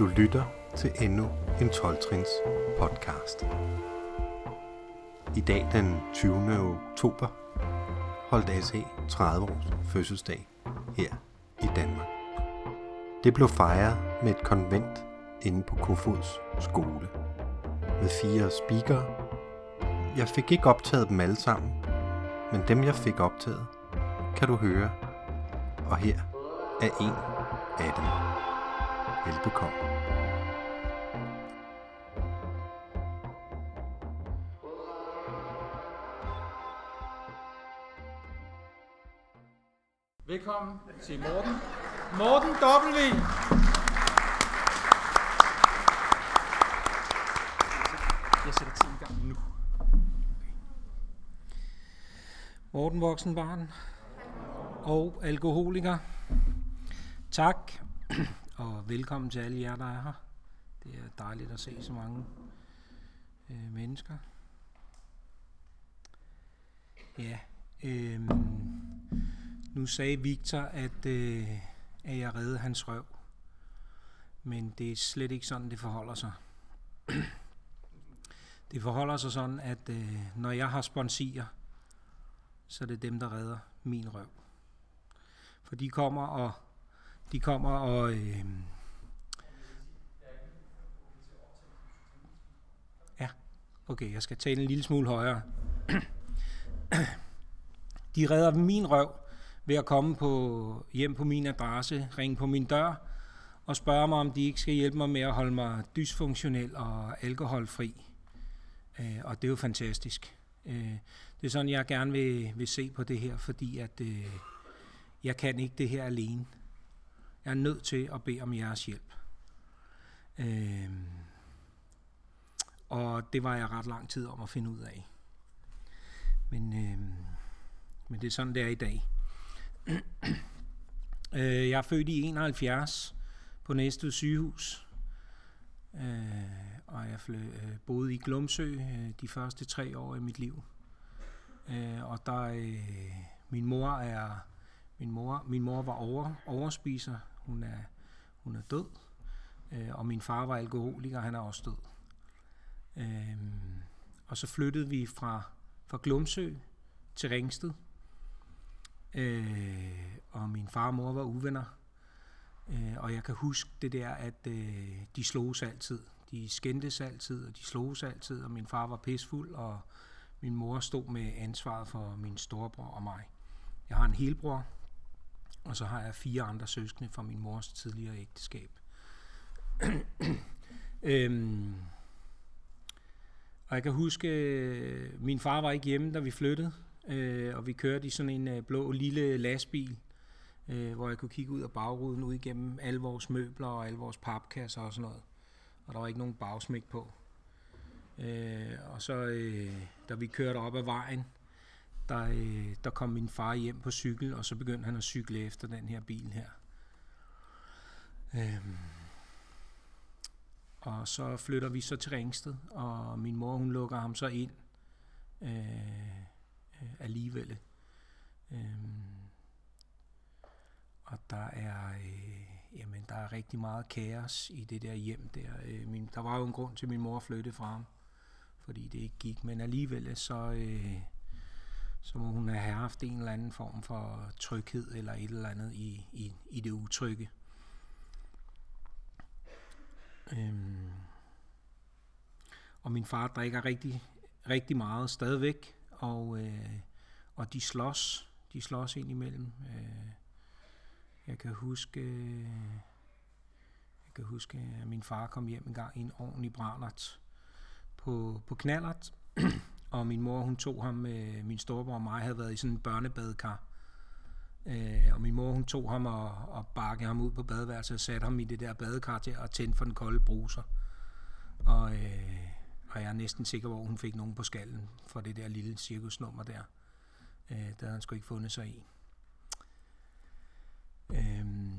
Du lytter til endnu en 12-trins podcast. I dag den 20. oktober holdt AC 30 års fødselsdag her i Danmark. Det blev fejret med et konvent inde på Kofods skole med fire speakere. Jeg fik ikke optaget dem alle sammen, men dem jeg fik optaget, kan du høre. Og her er en af dem. Velbekomme. Velkommen til Morten. Morten W. Jeg sætter tiden i gang nu. Morten Voksenbarn og alkoholiker. Tak, velkommen til alle jer, der er her. Det er dejligt at se så mange øh, mennesker. Ja, øh, nu sagde Victor, at, øh, at jeg redde hans røv. Men det er slet ikke sådan, det forholder sig. det forholder sig sådan, at øh, når jeg har sponsier, så er det dem, der redder min røv. For de kommer og de kommer og øh, ja, okay, jeg skal tale en lille smule højere. de redder min røv ved at komme på, hjem på min adresse, ringe på min dør og spørge mig, om de ikke skal hjælpe mig med at holde mig dysfunktionel og alkoholfri. Øh, og det er jo fantastisk. Øh, det er sådan, jeg gerne vil, vil se på det her, fordi at øh, jeg kan ikke det her alene. Jeg er nødt til at bede om jeres hjælp. Øh, og det var jeg ret lang tid om at finde ud af. Men, øh, men det er sådan, det er i dag. Øh, jeg er født i 71 på Næstved sygehus. Øh, og jeg flø, øh, boede i Glumsø øh, de første tre år i mit liv. Øh, og der øh, min mor er min mor min mor var over overspiser. Hun er hun er død. Øh, og min far var alkoholiker, han er også død. Øh, og så flyttede vi fra fra Glumsø til Ringsted. Øh, og min far og mor var uvenner. Øh, og jeg kan huske det der, at øh, de sloges altid. De skændtes altid, og de sloges altid, og min far var pisfuld, og min mor stod med ansvaret for min storebror og mig. Jeg har en helbror, og så har jeg fire andre søskende fra min mors tidligere ægteskab. øhm, og jeg kan huske, øh, min far var ikke hjemme, da vi flyttede, øh, og vi kørte i sådan en øh, blå lille lastbil, øh, hvor jeg kunne kigge ud af bagruden, ud igennem alle vores møbler og alle vores papkasser og sådan noget. Og der var ikke nogen bagsmæk på. Øh, og så, øh, da vi kørte op ad vejen, der, øh, der kom min far hjem på cykel, og så begyndte han at cykle efter den her bil her. Øh, og så flytter vi så til Ringsted, og min mor hun lukker ham så ind øh, øh, alligevel. Øh, og der er, øh, jamen, der er rigtig meget kaos i det der hjem der. Øh, min, der var jo en grund til, at min mor flyttede fra ham, fordi det ikke gik. Men alligevel så, øh, så må hun have haft en eller anden form for tryghed eller et eller andet i, i, i det utrygge. Øhm. Og min far drikker rigtig, rigtig meget stadigvæk, og, øh, og de slås, de slås ind imellem. Øh, jeg kan huske, jeg kan huske, at min far kom hjem en gang i en ordentlig brændert på, på knallert, og min mor hun tog ham, øh, min storebror og mig havde været i sådan en børnebadekar, øh, og min mor hun tog ham og, og bakkede ham ud på badeværelset og satte ham i det der badekar til at tænde for den kolde bruser. Og, øh, og jeg er næsten sikker på, hun fik nogen på skallen for det der lille cirkusnummer der. Øh, der havde han sgu ikke fundet sig i. Øhm.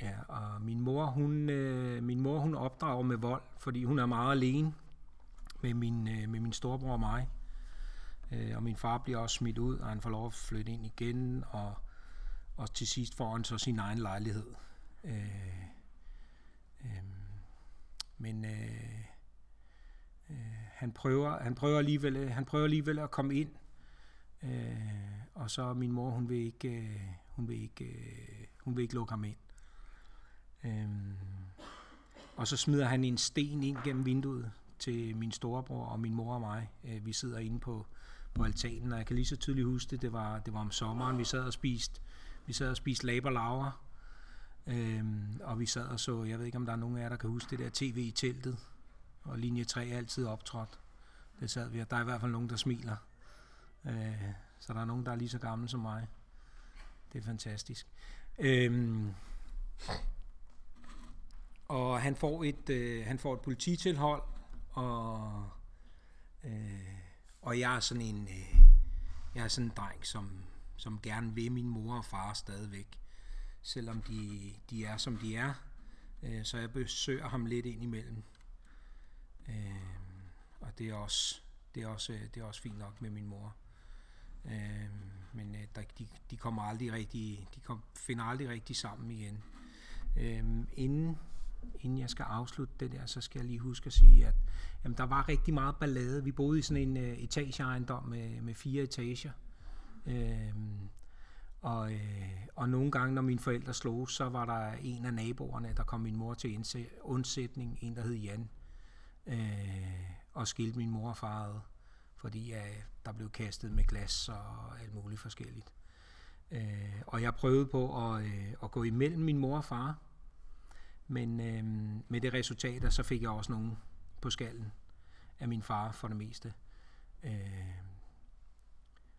Ja, og min mor, hun, øh, min mor, hun opdrager med vold, fordi hun er meget alene med min, øh, med min storebror og mig. Øh, og min far bliver også smidt ud, og han får lov at flytte ind igen, og, og til sidst får han så sin egen lejlighed. Øh, øh, men øh, øh, han prøver han prøver alligevel øh, han prøver alligevel at komme ind. Øh, og så min mor hun vil ikke øh, hun vil ikke øh, hun vil ikke lukke ham ind. Øh, og så smider han en sten ind gennem vinduet til min storebror og min mor og mig. Øh, vi sidder inde på, på altanen, og jeg kan lige så tydeligt huske det. Det var, det var om sommeren, vi sad og spiste, vi sad og spiste laber laver. Øhm, og vi sad og så, jeg ved ikke om der er nogen af jer, der kan huske det der tv i teltet, og linje 3 er altid optrådt. Det sad vi, og der er i hvert fald nogen, der smiler. Øh, så der er nogen, der er lige så gamle som mig. Det er fantastisk. Øhm, og han får et, øh, han får et polititilhold, og, øh, og jeg er sådan en, øh, jeg er sådan en dreng, som, som gerne vil min mor og far stadigvæk, selvom de, de er, som de er. Øh, så jeg besøger ham lidt ind imellem. Øh, og det er også, det er også, øh, det er også fint nok med min mor. Øh, men øh, der, de, de kommer aldrig rigtig, de kom, finder aldrig rigtig sammen igen. Øh, inden inden jeg skal afslutte det der, så skal jeg lige huske at sige, at jamen, der var rigtig meget ballade. Vi boede i sådan en øh, etageejendom med, med fire etager. Øh, og, øh, og nogle gange, når mine forældre slog, så var der en af naboerne, der kom min mor til undsætning, en der hed Jan, øh, og skilte min mor og far ad, fordi øh, der blev kastet med glas og alt muligt forskelligt. Øh, og jeg prøvede på at, øh, at gå imellem min mor og far, men øh, med det resultat, så fik jeg også nogen på skallen af min far for det meste. Øh,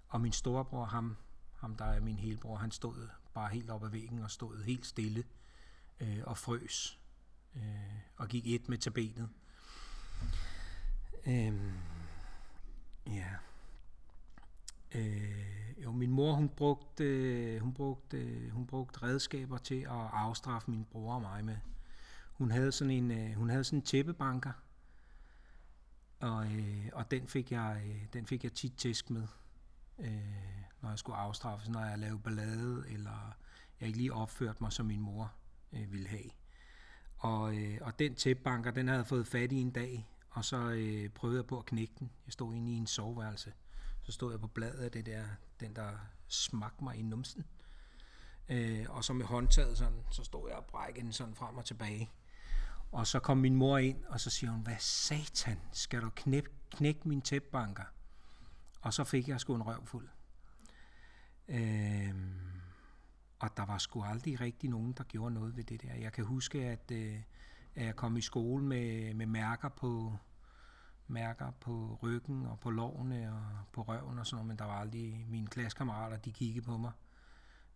og min storebror, ham, ham der er min helbror, han stod bare helt op ad væggen og stod helt stille øh, og frøs øh, og gik et med tabenet. Øh, ja. Øh, jo, min mor, hun brugte, hun brugte, hun brugte redskaber til at afstraffe min bror og mig med. Hun havde sådan en, øh, hun havde sådan en tæppebanker, og, øh, og den, fik jeg, øh, den fik jeg tit tæsk med, øh, når jeg skulle afstraffes, når jeg lavede ballade, eller jeg ikke lige opførte mig, som min mor øh, ville have. Og, øh, og den tæppebanker, den havde jeg fået fat i en dag, og så øh, prøvede jeg på at knække den. Jeg stod inde i en soveværelse. Så stod jeg på bladet af det der, den der smagte mig i numsen. Øh, og så med håndtaget sådan, så stod jeg og brækkede den sådan frem og tilbage. Og så kom min mor ind, og så siger hun, hvad satan, skal du knæk, min tæpbanker? Og så fik jeg sgu en røv fuld. Øhm, og der var sgu aldrig rigtig nogen, der gjorde noget ved det der. Jeg kan huske, at, øh, at jeg kom i skole med, med mærker på mærker på ryggen og på lårene og på røven og sådan noget, men der var aldrig mine klassekammerater, de kiggede på mig.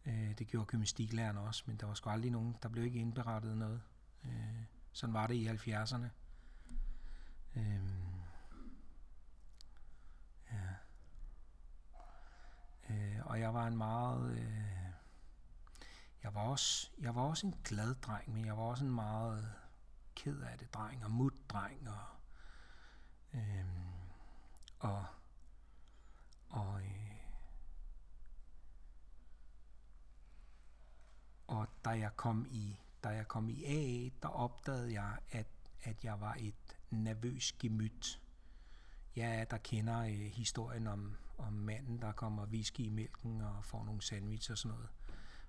Øh, det gjorde gymnastiklæreren også, men der var sgu aldrig nogen, der blev ikke indberettet noget. Øh, sådan var det i 70'erne. Øhm, ja. Øh, og jeg var en meget... Øh, jeg, var også, jeg var også en glad dreng, men jeg var også en meget ked af det dreng, og mut dreng, og, øhm, og, og, øh, og da jeg kom i da jeg kom i AA, der opdagede jeg, at, at jeg var et nervøs gemyt. Ja, der kender øh, historien om, om manden, der kommer whisky i mælken og får nogle sandwich og sådan noget.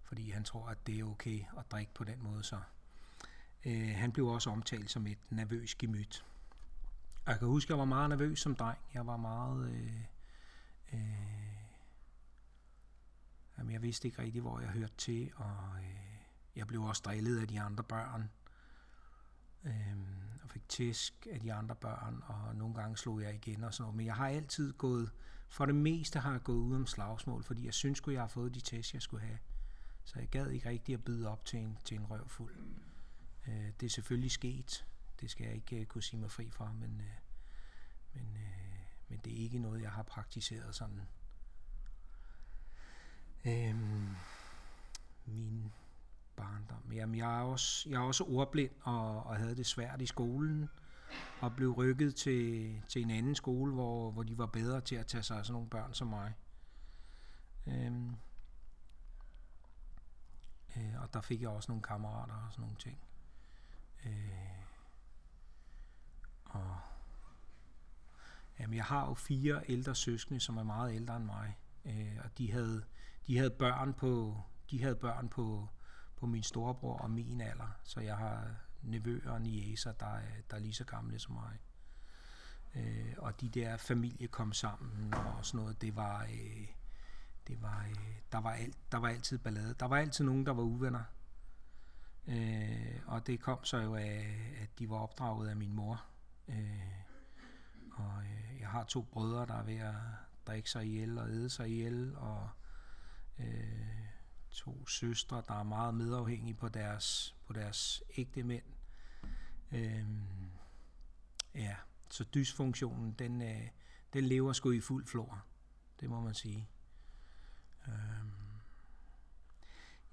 Fordi han tror, at det er okay at drikke på den måde. Så. Øh, han blev også omtalt som et nervøs gemyt. Og jeg kan huske, at jeg var meget nervøs som dreng. Jeg var meget... Øh, øh, jamen, jeg vidste ikke rigtig, hvor jeg hørte til, og... Øh, jeg blev også drillet af de andre børn, øhm, og fik tæsk af de andre børn, og nogle gange slog jeg igen og sådan noget. Men jeg har altid gået, for det meste har jeg gået ud om slagsmål, fordi jeg synes at jeg har fået de tæsk, jeg skulle have. Så jeg gad ikke rigtig at byde op til en, til en røvfuld. Øh, det er selvfølgelig sket. Det skal jeg ikke uh, kunne sige mig fri fra, men, uh, men, uh, men det er ikke noget, jeg har praktiseret sådan. Øhm, min barndom. Jamen, jeg er også, jeg er også ordblind og, og havde det svært i skolen og blev rykket til, til en anden skole, hvor, hvor de var bedre til at tage sig af sådan nogle børn som mig. Øhm. Øh, og der fik jeg også nogle kammerater og sådan nogle ting. Øh, og jamen, jeg har jo fire ældre søskende, som er meget ældre end mig. Øh, og de havde, de havde børn på, de havde børn på, på min storebror og min alder. Så jeg har nevøer og niæser, der er, der er lige så gamle som mig. Øh, og de der familie kom sammen og sådan noget, det var, øh, det var, øh, der, var alt, der var altid ballade. Der var altid nogen, der var uvenner. Øh, og det kom så jo af, at de var opdraget af min mor. Øh, og øh, jeg har to brødre, der er ved at drikke sig ihjel og æde sig ihjel, og øh, to søstre, der er meget medafhængige på deres, på deres ægte mænd. Øhm, ja, så dysfunktionen, den, øh, den lever sgu i fuld flor. Det må man sige. Øhm,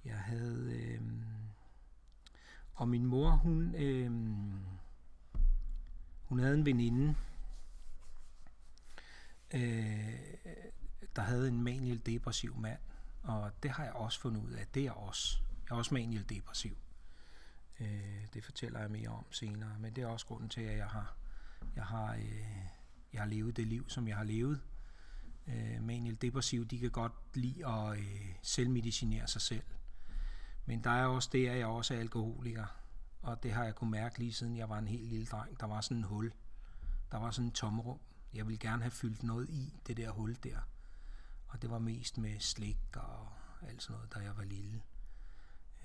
jeg havde... Øh, og min mor, hun, øh, hun havde en veninde, øh, der havde en maniel depressiv mand. Og det har jeg også fundet ud af. Det er også. Jeg er også maniel depressiv. Øh, det fortæller jeg mere om senere. Men det er også grunden til, at jeg har, jeg har, øh, jeg har levet det liv, som jeg har levet. Øh, maniel depressiv, de kan godt lide at øh, selvmedicinere sig selv. Men der er også det, at jeg også er alkoholiker. Og det har jeg kunne mærke lige siden jeg var en helt lille dreng. Der var sådan en hul. Der var sådan en tomrum. Jeg ville gerne have fyldt noget i det der hul der. Og det var mest med slik og alt sådan noget, da jeg var lille.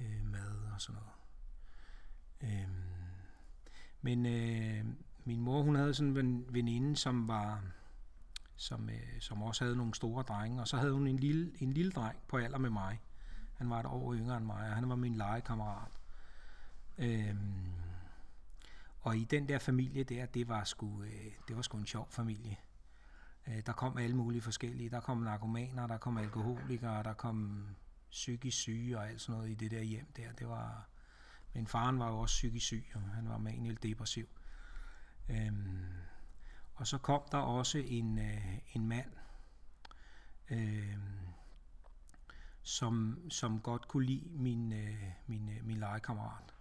Øh, mad og sådan noget. Øh, men øh, min mor, hun havde sådan en veninde, som var som, øh, som også havde nogle store drenge, og så havde hun en lille, en lille dreng på alder med mig. Han var et år yngre end mig, og han var min legekammerat. Øhm, og i den der familie der, det var sgu, øh, det var sgu en sjov familie. Øh, der kom alle mulige forskellige. Der kom narkomaner, der kom alkoholikere, der kom psykisk syge og alt sådan noget i det der hjem der. Det var, men faren var jo også psykisk syg, og han var maniel depressiv. Øhm, og så kom der også en, øh, en mand, øh, som, som godt kunne lide min, øh, min, øh, min legekammerat.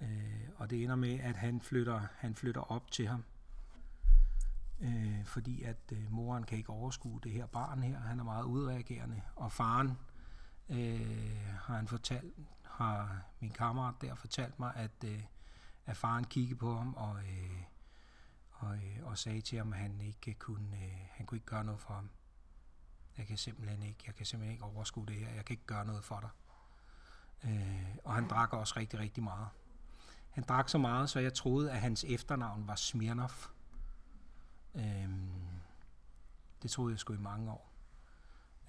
Øh, og det ender med, at han flytter, han flytter op til ham, øh, fordi at øh, moren kan ikke overskue det her barn her. Han er meget udreagerende, og faren øh, har han fortalt, har min kammerat der fortalt mig, at, øh, at faren kiggede på ham og, øh, og, øh, og sagde til ham, at han ikke kunne, øh, han kunne ikke gøre noget for ham. Jeg kan simpelthen ikke, jeg kan simpelthen ikke overskue det her. Jeg kan ikke gøre noget for dig. Øh, og han drak også rigtig, rigtig meget. Han drak så meget, så jeg troede, at hans efternavn var Smirnov. Øhm, det troede jeg sgu i mange år.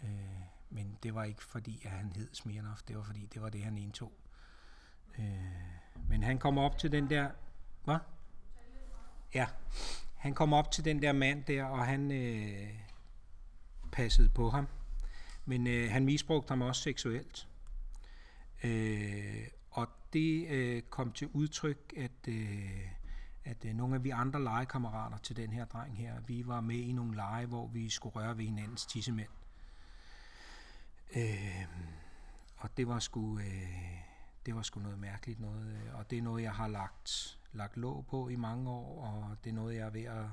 Øh, men det var ikke fordi, at han hed Smirnoff. Det var fordi, det var det, han indtog. Øh, men han kom op til den der... Hvad? Ja. Han kom op til den der mand der, og han øh, passede på ham. Men øh, han misbrugte ham også seksuelt. Øh, og det øh, kom til udtryk, at, øh, at øh, nogle af vi andre legekammerater til den her dreng her, vi var med i nogle lege, hvor vi skulle røre ved hinandens tissemænd. Øh, og det var sgu, øh, det var sgu noget mærkeligt noget, øh, og det er noget, jeg har lagt, lagt låg på i mange år, og det er noget, jeg er ved at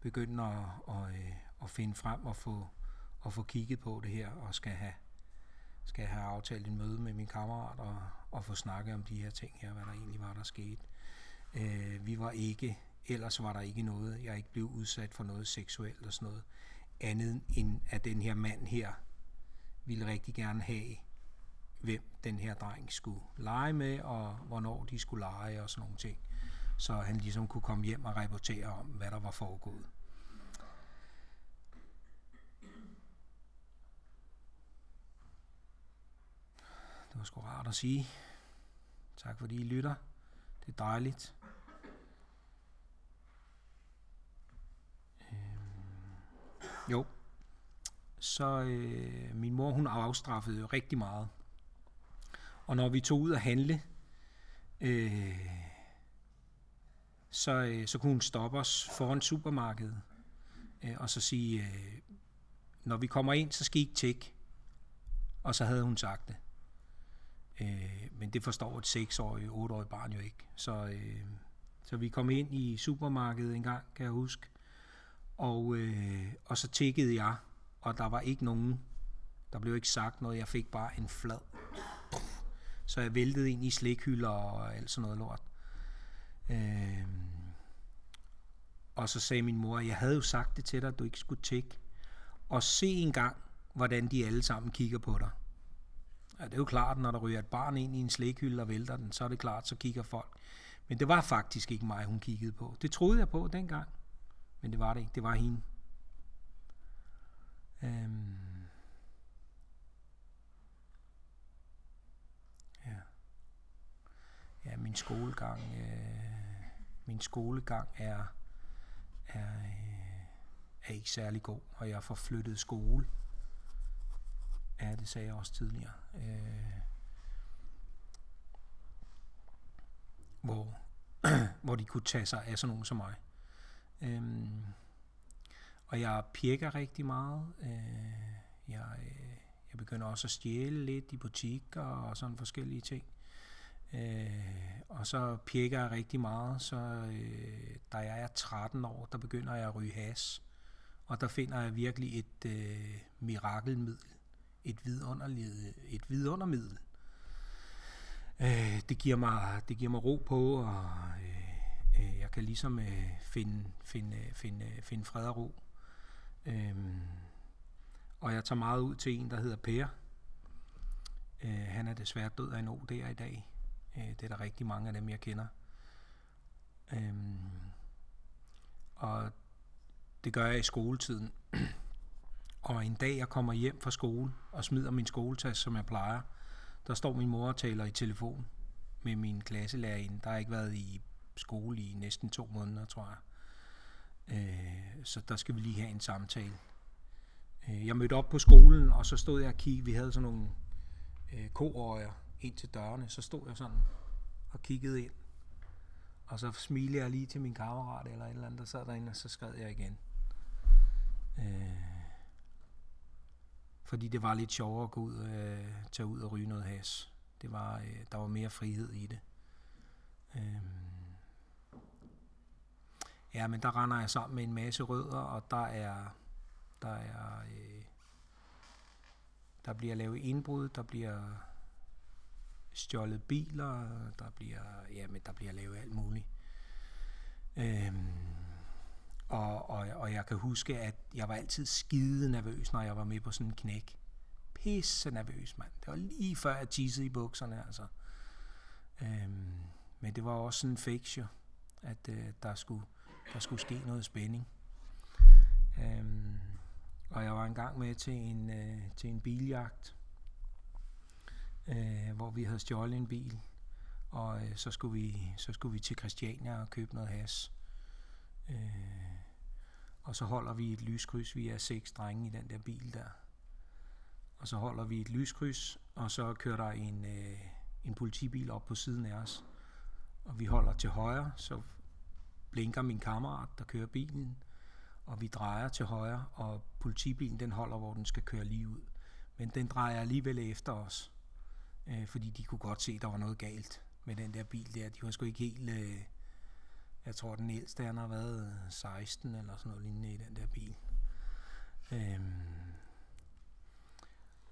begynde at, at, øh, at finde frem og få, og få kigget på det her, og skal have, skal have aftalt en møde med min kammerat og, og få snakket om de her ting her, hvad der egentlig var, der skete. Øh, vi var ikke, ellers var der ikke noget, jeg ikke blev udsat for noget seksuelt og sådan noget, andet end at den her mand her ville rigtig gerne have, hvem den her dreng skulle lege med, og hvornår de skulle lege og sådan nogle ting. Så han ligesom kunne komme hjem og rapportere om, hvad der var foregået. Det var sgu rart at sige. Tak fordi I lytter. Det er dejligt. Øhm, jo. Så øh, min mor, hun afstraffede rigtig meget. Og når vi tog ud at handle, øh, så, øh, så kunne hun stoppe os foran supermarkedet. Øh, og så sige, øh, når vi kommer ind, så skal I ikke tjekke. Og så havde hun sagt det. Øh, men det forstår et 6-årigt, 8-årigt barn jo ikke. Så, øh, så vi kom ind i supermarkedet en gang, kan jeg huske. Og, øh, og så tækkede jeg, og der var ikke nogen, der blev ikke sagt noget. Jeg fik bare en flad. Så jeg væltede ind i slikhylder og alt sådan noget lort. Øh, og så sagde min mor, jeg havde jo sagt det til dig, at du ikke skulle tække. Og se en gang, hvordan de alle sammen kigger på dig. Ja, det er jo klart, når der ryger et barn ind i en slikhylde og vælter den, så er det klart, så kigger folk. Men det var faktisk ikke mig, hun kiggede på. Det troede jeg på dengang. Men det var det ikke. Det var hende. Øhm. Ja. Ja, min skolegang, øh, min skolegang er, er, øh, er ikke særlig god, og jeg får flyttet skole. Ja, det sagde jeg også tidligere. Øh, hvor, hvor de kunne tage sig af sådan nogen som mig. Øhm, og jeg pirker rigtig meget. Øh, jeg, øh, jeg begynder også at stjæle lidt i butikker og sådan forskellige ting. Øh, og så pirker jeg rigtig meget, så øh, da jeg er 13 år, der begynder jeg at ryge has. Og der finder jeg virkelig et øh, mirakelmiddel. Et vidundermiddel. Et vidundermiddel. Øh, det, giver mig, det giver mig ro på, og øh, øh, jeg kan ligesom øh, finde, finde, øh, finde, øh, finde fred og ro. Øh, og jeg tager meget ud til en, der hedder Per. Øh, han er desværre død af en OD'er i dag. Øh, det er der rigtig mange af dem, jeg kender. Øh, og det gør jeg i skoletiden og en dag, jeg kommer hjem fra skole og smider min skoletaske, som jeg plejer, der står min mor og taler i telefon med min klasselærerinde. Der har ikke været i skole i næsten to måneder, tror jeg. Øh, så der skal vi lige have en samtale. Øh, jeg mødte op på skolen, og så stod jeg og kiggede. Vi havde sådan nogle øh, koøjer ind til dørene. Så stod jeg sådan og kiggede ind. Og så smilede jeg lige til min kammerat eller et eller andet, der sad derinde, og så skred jeg igen. Øh, fordi det var lidt sjovere at gå ud, øh, tage ud og ryge noget has. Det var, øh, der var mere frihed i det. Øh, ja, men der render jeg sammen med en masse rødder, og der er, der er, øh, der bliver lavet indbrud, der bliver stjålet biler, der bliver, ja, men der bliver lavet alt muligt. Øh, og, og, og jeg kan huske, at jeg var altid skide nervøs, når jeg var med på sådan en knæk. Pisse nervøs, mand. Det var lige før jeg tissede i bukserne, altså. Øhm, men det var også sådan en fixture, at øh, der, skulle, der skulle ske noget spænding. Øhm, og jeg var engang med til en, øh, til en biljagt, øh, hvor vi havde stjålet en bil, og øh, så, skulle vi, så skulle vi til Christiania og købe noget has. Øh, og så holder vi et lyskryds. Vi er seks drenge i den der bil der. Og så holder vi et lyskryds, og så kører der en, øh, en politibil op på siden af os. Og vi holder til højre, så blinker min kammerat, der kører bilen, og vi drejer til højre, og politibilen den holder, hvor den skal køre lige ud. Men den drejer alligevel efter os, øh, fordi de kunne godt se, at der var noget galt med den der bil der. De var sgu ikke helt... Øh, jeg tror, den ældste han har været øh, 16 eller sådan noget lignende i den der bil. Øhm.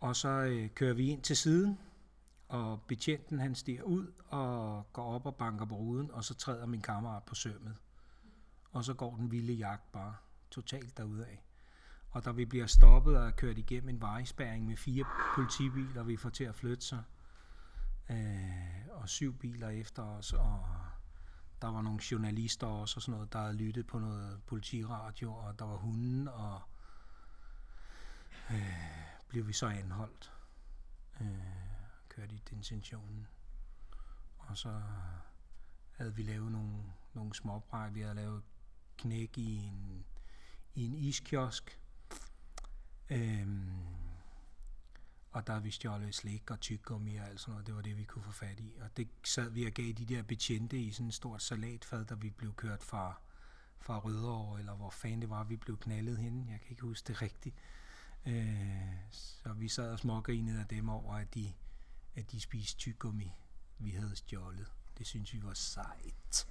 Og så øh, kører vi ind til siden, og betjenten han stiger ud og går op og banker på ruden, og så træder min kammerat på sømmet. Og så går den vilde jagt bare totalt derudad. Og da vi bliver stoppet og kørt igennem en vejspæring med fire politibiler, vi får til at flytte sig, øh, og syv biler efter os, og der var nogle journalister også og sådan noget, der havde lyttet på noget politiradio, og der var hunden, og øh, blev vi så anholdt. Øh, kørte i detentionen. Og så havde vi lavet nogle, nogle småbræk. Vi havde lavet knæk i en, i en iskiosk. Øh, og der havde vi stjålet slik og tyggegummi og alt sådan noget. Det var det, vi kunne få fat i. Og det sad vi og gav de der betjente i sådan et stort salatfad, da vi blev kørt fra, fra Rødovre, eller hvor fanden det var, vi blev knaldet henne. Jeg kan ikke huske det rigtigt. Øh, så vi sad og smågrinede af dem over, at de, at de spiste tyggegummi, vi havde stjålet. Det synes vi var sejt.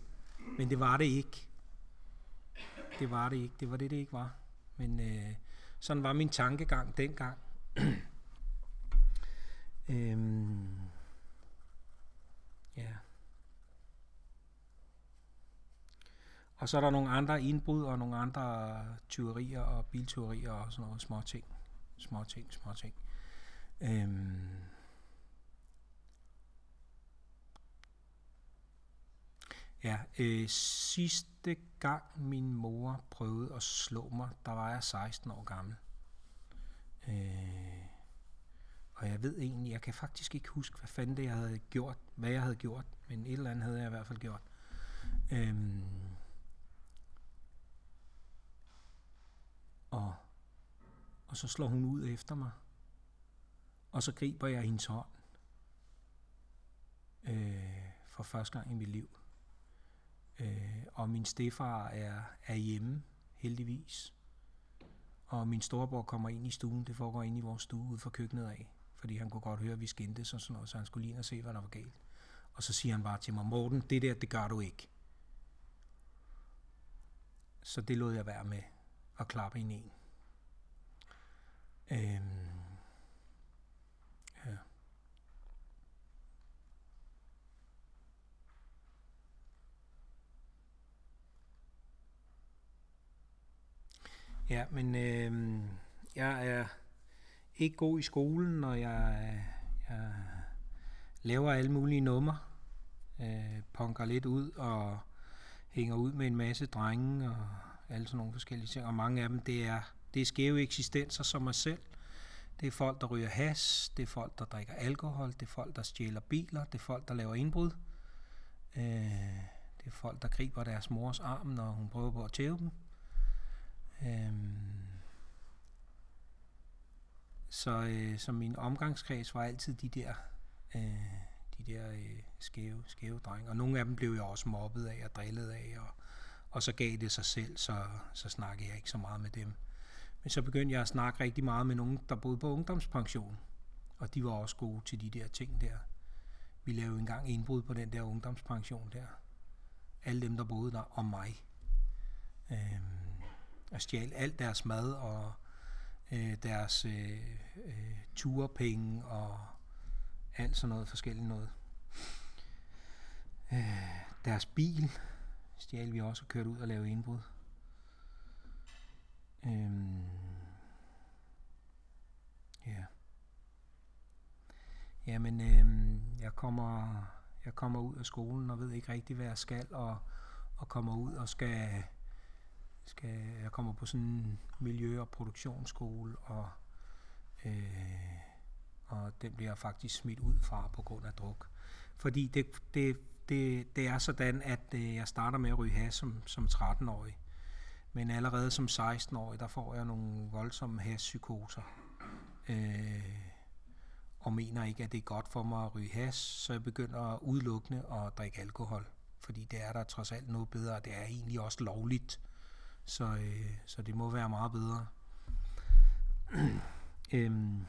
Men det var det ikke. Det var det ikke. Det var det, det ikke var. Men øh, sådan var min tankegang dengang. øhm, ja. Og så er der nogle andre indbrud og nogle andre tyverier og biltyverier og sådan noget små ting. Små ting, små ting. Øhm. Ja, øh, sidste gang min mor prøvede at slå mig, der var jeg 16 år gammel. Øh, og jeg ved egentlig, jeg kan faktisk ikke huske, hvad fanden det jeg havde gjort, hvad jeg havde gjort, men et eller andet havde jeg i hvert fald gjort. Øhm, og, og så slår hun ud efter mig. Og så griber jeg hendes hånd. Øh, for første gang i mit liv. Øh, og min stefar er, er hjemme, heldigvis. Og min storebror kommer ind i stuen. Det foregår ind i vores stue ude for køkkenet af. Fordi han kunne godt høre, at vi skændtes og sådan noget, så han skulle lige ind og se, hvad der var galt. Og så siger han bare til mig, Morten, det der, det gør du ikke. Så det lod jeg være med at klappe ind i en. Øhm, ja. Ja, men øh, jeg er ikke god i skolen, og jeg, jeg laver alle mulige numre. Øh, punker lidt ud og hænger ud med en masse drenge og alle sådan nogle forskellige ting. Og mange af dem, det er, det er skæve eksistenser som mig selv. Det er folk, der ryger has, det er folk, der drikker alkohol, det er folk, der stjæler biler, det er folk, der laver indbrud. Øh, det er folk, der griber deres mors arm, når hun prøver på at tæve dem. Øh, så, øh, så min omgangskreds var altid de der, øh, de der øh, skæve, skæve drenge. Og nogle af dem blev jeg også mobbet af og drillet af, og, og så gav det sig selv, så, så snakkede jeg ikke så meget med dem. Men så begyndte jeg at snakke rigtig meget med nogen, der boede på ungdomspension. Og de var også gode til de der ting der. Vi lavede engang indbrud på den der ungdomspension der. Alle dem, der boede der, og mig. Øhm, og stjal alt deres mad og øh, deres øh, øh, turepenge og alt sådan noget forskelligt noget. Øh, deres bil stjal vi også og kørte ud og lavede indbrud. Øhm, ja. Jamen, øh, jeg kommer jeg kommer ud af skolen og ved ikke rigtig, hvad jeg skal, og, og kommer ud og skal skal, jeg kommer på sådan en miljø- og produktionsskole, og, øh, og den bliver faktisk smidt ud fra på grund af druk. Fordi det, det, det, det er sådan, at øh, jeg starter med at ryge has som, som 13-årig. Men allerede som 16-årig, der får jeg nogle voldsomme haspsykoser. Øh, og mener ikke, at det er godt for mig at ryge has, så jeg begynder udelukkende at drikke alkohol. Fordi det er der trods alt noget bedre, det er egentlig også lovligt så, øh, så det må være meget bedre. øhm,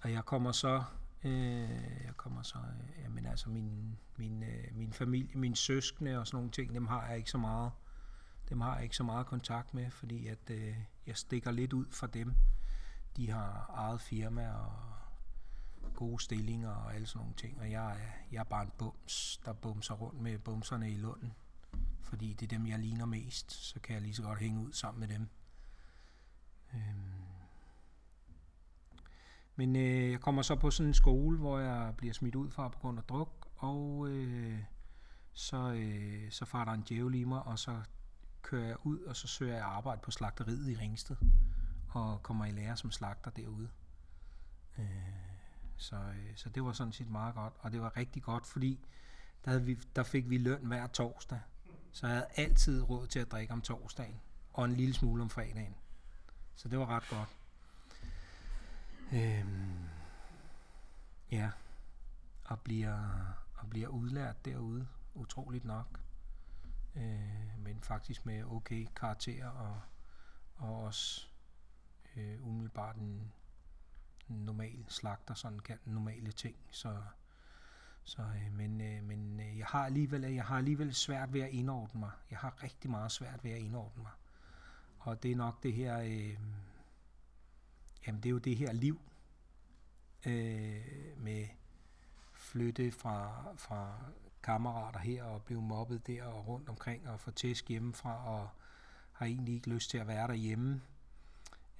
og jeg kommer så, øh, jeg kommer så, øh, jamen altså min, min, øh, min familie, min søskende og sådan nogle ting, dem har jeg ikke så meget, dem har jeg ikke så meget kontakt med, fordi at øh, jeg stikker lidt ud fra dem. De har eget firma og gode stillinger og alle sådan nogle ting, og jeg er, jeg er bare en bums, der bumser rundt med bumserne i lunden fordi det er dem, jeg ligner mest, så kan jeg lige så godt hænge ud sammen med dem. Øhm. Men øh, jeg kommer så på sådan en skole, hvor jeg bliver smidt ud fra på grund af druk, og øh, så, øh, så far der en djævel i mig, og så kører jeg ud, og så søger jeg arbejde på slagteriet i Ringsted, og kommer i lære som slagter derude. Øh, så, øh, så det var sådan set meget godt, og det var rigtig godt, fordi der, havde vi, der fik vi løn hver torsdag, så jeg havde altid råd til at drikke om torsdagen, og en lille smule om fredagen. Så det var ret godt. Øhm, ja, og bliver, og bliver udlært derude, utroligt nok. Øh, men faktisk med okay karakter og, og også øh, umiddelbart en normal slagter sådan kan normale ting. Så, så øh, men, øh, men øh, jeg har alligevel øh, jeg har alligevel svært ved at indordne mig. Jeg har rigtig meget svært ved at indordne mig. Og det er nok det her øh, jamen det er jo det her liv øh, med flytte fra, fra kammerater her og blive mobbet der og rundt omkring og få tæsk hjemmefra og har egentlig ikke lyst til at være derhjemme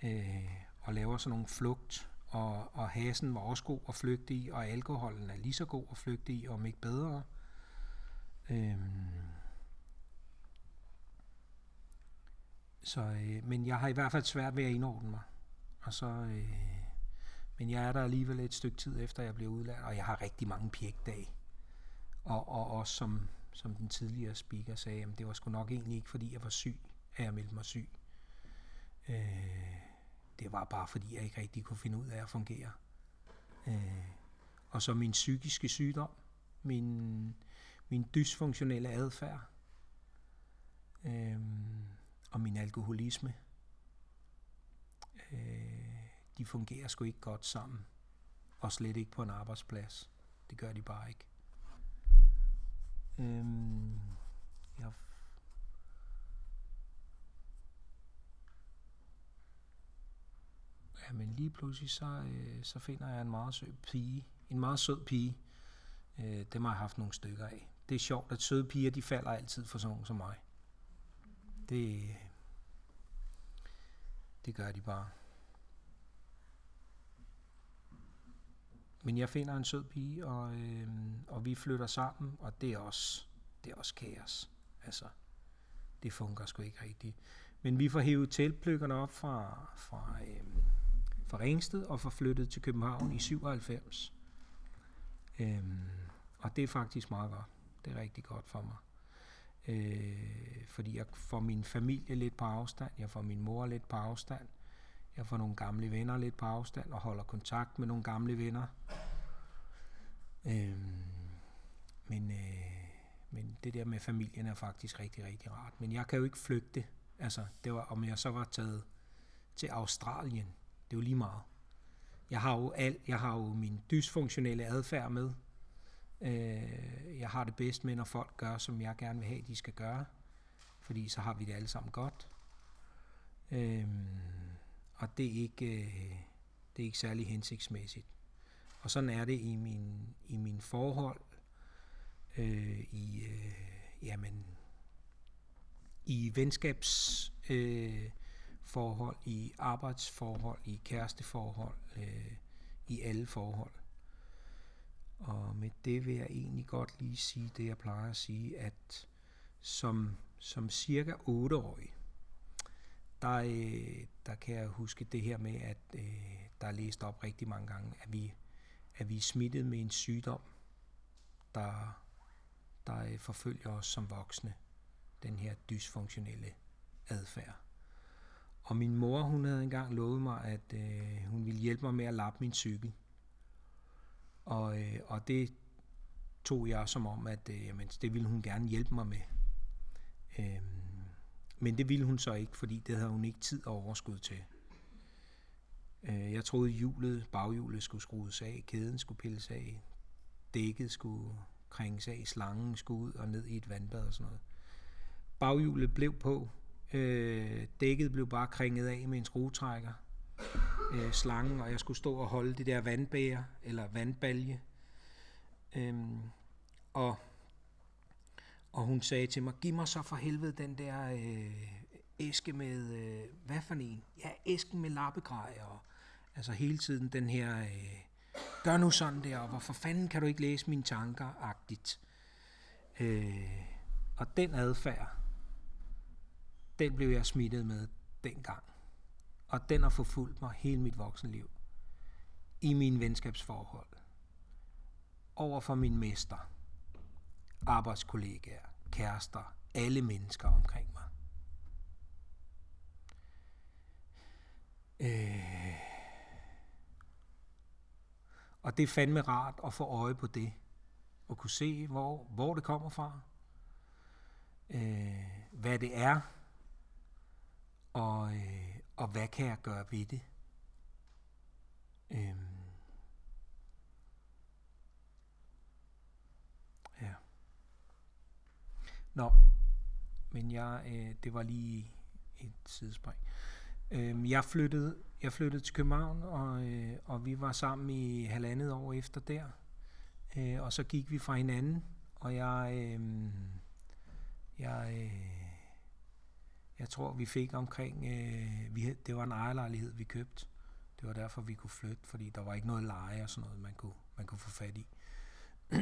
øh, og laver sådan nogle flugt og, og hasen var også god at flygte i og alkoholen er lige så god at flygte i om ikke bedre Øhm. så, øh, men jeg har i hvert fald svært ved at indordne mig og så øh, men jeg er der alligevel et stykke tid efter, jeg blev udlært, og jeg har rigtig mange pjekdage. Og, og også som, som den tidligere speaker sagde, jamen det var sgu nok egentlig ikke, fordi jeg var syg, at jeg meldte mig syg. Øh, det var bare, fordi jeg ikke rigtig kunne finde ud af at fungere. Øh, og så min psykiske sygdom, min, min dysfunktionelle adfærd, øh, og min alkoholisme. Øh, de fungerer sgu ikke godt sammen. Og slet ikke på en arbejdsplads. Det gør de bare ikke. Øh, jeg men lige pludselig så, øh, så finder jeg en meget sød pige. En meget sød pige. Øh, dem har jeg haft nogle stykker af. Det er sjovt, at søde piger, de falder altid for sådan som mig. Det, det gør de bare. Men jeg finder en sød pige, og, øh, og vi flytter sammen, og det er også, det er også kaos. Altså, det fungerer sgu ikke rigtigt. Men vi får hævet teltpløkkerne op fra, fra, øh, fra Ringsted og forflyttet til København i 97. Øhm, og det er faktisk meget godt. Det er rigtig godt for mig. Øh, fordi jeg får min familie lidt på afstand, jeg får min mor lidt på afstand, jeg får nogle gamle venner lidt på afstand og holder kontakt med nogle gamle venner. Øhm, men, øh, men det der med familien er faktisk rigtig, rigtig rart. Men jeg kan jo ikke flygte. Altså, det var, om jeg så var taget til Australien, det er jo lige meget. Jeg har jo, alt, jeg har jo min dysfunktionelle adfærd med. Øh, jeg har det bedst med, når folk gør, som jeg gerne vil have, de skal gøre. Fordi så har vi det alle sammen godt. Øh, og det er ikke, øh, det er ikke særlig hensigtsmæssigt. Og sådan er det i min, i min forhold, øh, i, øh, jamen, i venskabs... øh, forhold, i arbejdsforhold, i kæresteforhold, øh, i alle forhold. Og med det vil jeg egentlig godt lige sige det, jeg plejer at sige, at som, som cirka 8-årig, der, øh, der kan jeg huske det her med, at øh, der er læst op rigtig mange gange, at vi, at vi er smittet med en sygdom, der, der øh, forfølger os som voksne. Den her dysfunktionelle adfærd. Og min mor, hun havde engang lovet mig, at øh, hun ville hjælpe mig med at lappe min cykel. Og, øh, og det tog jeg som om, at øh, jamen, det ville hun gerne hjælpe mig med. Øh, men det ville hun så ikke, fordi det havde hun ikke tid og overskud til. Øh, jeg troede, hjulet, baghjulet skulle skrues af, kæden skulle pilles af, dækket skulle krænges af, slangen skulle ud og ned i et vandbad og sådan noget. Baghjulet blev på, øh, dækket blev bare kringet af med en skruetrækker, øh, slangen, og jeg skulle stå og holde det der vandbæger, eller vandbalje. Øh, og og hun sagde til mig, giv mig så for helvede den der øh, æske med, øh, hvad for en? Ja, æsken med lappegrej, og altså hele tiden den her, øh, gør nu sådan der, og hvorfor fanden kan du ikke læse mine tanker, agtigt. Øh, og den adfærd, den blev jeg smittet med dengang. Og den har forfulgt mig hele mit voksenliv. I mine venskabsforhold. Over for min mester arbejdskollegaer, kærester, alle mennesker omkring mig. Øh. Og det er fandme rart at få øje på det, og kunne se, hvor, hvor det kommer fra, øh, hvad det er, og, øh, og hvad kan jeg gøre ved det? Øhm. Ja. Nå, men jeg, øh, det var lige et sidespring. Øhm, jeg, flyttede, jeg flyttede til København, og, øh, og vi var sammen i halvandet år efter der. Øh, og så gik vi fra hinanden, og jeg, øh, jeg øh, jeg tror, vi fik omkring, øh, vi, det var en ejerlejlighed, vi købte. Det var derfor, vi kunne flytte, fordi der var ikke noget leje og sådan noget, man kunne, man kunne få fat i.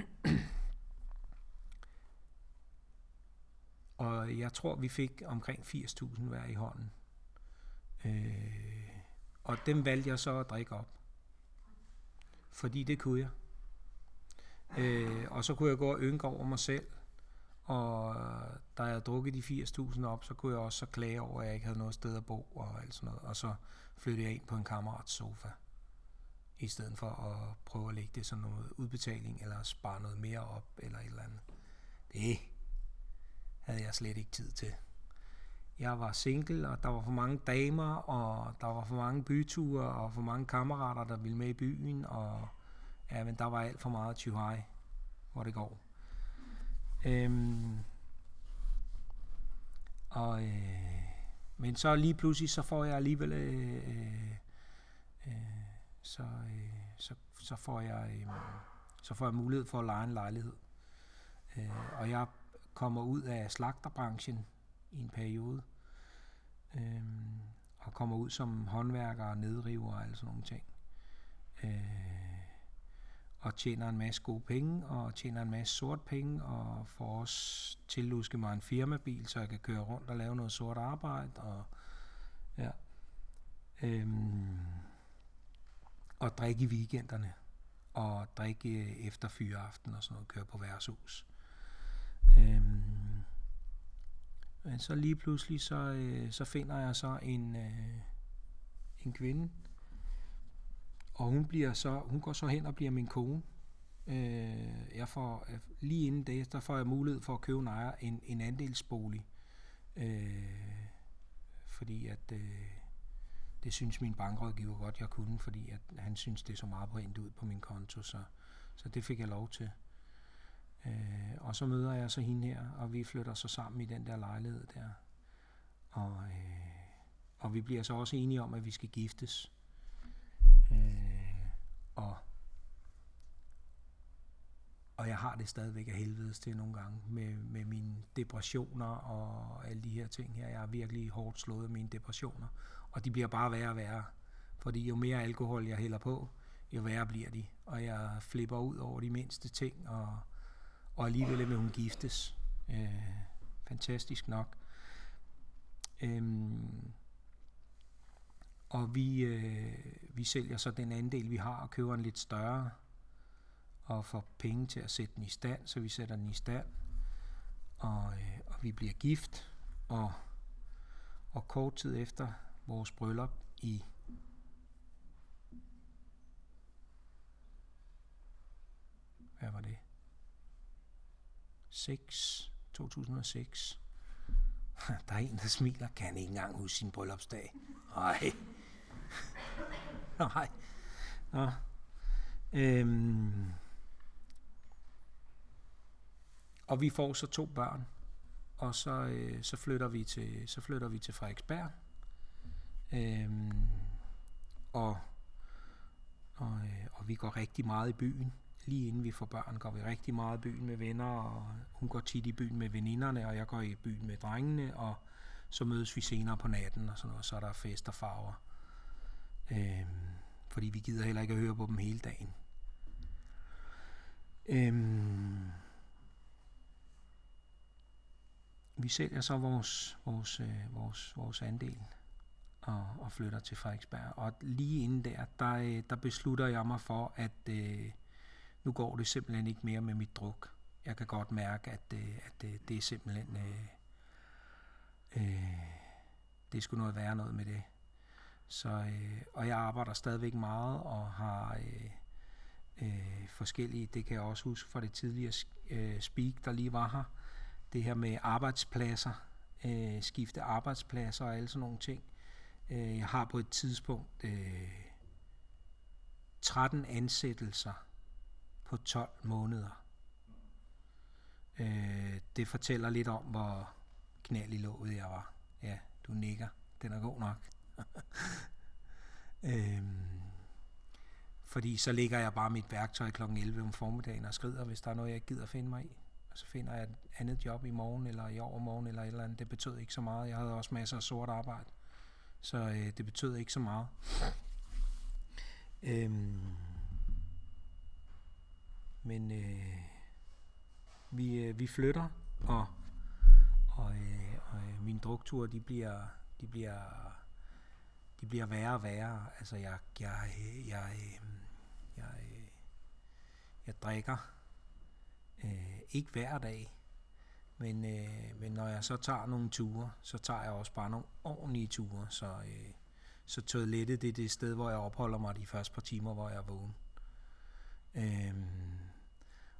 og jeg tror, vi fik omkring 80.000 hver i hånden. Øh, og dem valgte jeg så at drikke op. Fordi det kunne jeg. Øh, og så kunne jeg gå og ynke over mig selv. Og øh, da jeg havde drukket de 80.000 op, så kunne jeg også så klage over, at jeg ikke havde noget sted at bo og alt sådan noget. Og så flyttede jeg ind på en kammerats sofa. I stedet for at prøve at lægge det som noget udbetaling, eller spare noget mere op, eller et eller andet. Det havde jeg slet ikke tid til. Jeg var single, og der var for mange damer, og der var for mange byture, og for mange kammerater, der ville med i byen, og ja, men der var alt for meget tjuhej, hvor det går. Øhm, og, øh, men så lige pludselig, så får jeg alligevel, øh, øh, øh, så, øh, så, så, får jeg, øh, så får jeg mulighed for at lege en lejlighed. Øh, og jeg kommer ud af slagterbranchen i en periode, øh, og kommer ud som håndværker og nedriver og alle sådan nogle ting. Øh, og tjener en masse gode penge, og tjener en masse sort penge, og får også tillusket mig en firmabil, så jeg kan køre rundt og lave noget sort arbejde, og ja. Øhm, og drikke i weekenderne, og drikke øh, efter fyreaften og sådan noget, køre på værtshus. Øhm, men så lige pludselig, så, øh, så finder jeg så en, øh, en kvinde, og hun, bliver så, hun går så hen og bliver min kone. Øh, jeg får, øh, lige inden det, der får jeg mulighed for at købe en, ejer, en, en andelsbolig. Øh, fordi at øh, det synes min bankrådgiver godt, jeg kunne, fordi at han synes, det er så meget brændt ud på min konto, så, så det fik jeg lov til. Øh, og så møder jeg så hende her, og vi flytter så sammen i den der lejlighed der. Og, øh, og vi bliver så også enige om, at vi skal giftes. Øh, og, og jeg har det stadigvæk af helvedes til nogle gange med, med mine depressioner og alle de her ting her. Jeg er virkelig hårdt slået af mine depressioner, og de bliver bare værre og værre. Fordi jo mere alkohol jeg hælder på, jo værre bliver de. Og jeg flipper ud over de mindste ting, og, og alligevel vil hun giftes. Øh, fantastisk nok. Øhm, og vi, øh, vi sælger så den andel, vi har, og køber en lidt større, og får penge til at sætte den i stand, så vi sætter den i stand. Og, øh, og vi bliver gift, og, og kort tid efter vores bryllup i hvad var det? 6, 2006. Der er en, der smiler. Kan ikke engang huske sin bryllupsdag? Nej. Nej. Nå. Øhm. Og vi får så to børn. Og så, øh, så flytter vi til så flytter vi til Frederiksberg. Øhm. Og og, øh, og vi går rigtig meget i byen. Lige inden vi får børn, går vi rigtig meget i byen med venner, og hun går tit i byen med veninderne, og jeg går i byen med drengene, og så mødes vi senere på natten, og sådan noget, så er der fest og farver. Øhm, fordi vi gider heller ikke at høre på dem hele dagen. Øhm, vi sælger så vores, vores, øh, vores, vores andel og, og flytter til Frederiksberg. Og lige inden der, der, øh, der beslutter jeg mig for, at øh, nu går det simpelthen ikke mere med mit druk. Jeg kan godt mærke, at, øh, at øh, det er simpelthen... Øh, øh, det skulle noget være noget med det. Så, øh, og jeg arbejder stadigvæk meget og har øh, øh, forskellige, det kan jeg også huske fra det tidligere øh, speak, der lige var her, det her med arbejdspladser, øh, skifte arbejdspladser og alle sådan nogle ting. Øh, jeg har på et tidspunkt øh, 13 ansættelser på 12 måneder. Øh, det fortæller lidt om, hvor knald i låget jeg var. Ja, du nikker. Den er god nok. øhm, fordi så ligger jeg bare mit værktøj kl. 11 om formiddagen og skrider, hvis der er noget, jeg ikke gider finde mig i. Og så finder jeg et andet job i morgen, eller i overmorgen, eller et eller andet. Det betød ikke så meget. Jeg havde også masser af sort arbejde. Så øh, det betød ikke så meget. Øhm, men øh, vi, øh, vi flytter, og, og, øh, og øh, mine drukture, de bliver, de bliver, det bliver værre og værre. Altså, jeg, jeg, jeg, øh, jeg, øh, jeg drikker øh, ikke hver dag, men, øh, men når jeg så tager nogle ture, så tager jeg også bare nogle ordentlige ture, så, øh, så toilettet det er det sted, hvor jeg opholder mig de første par timer, hvor jeg er vågen. Øhm,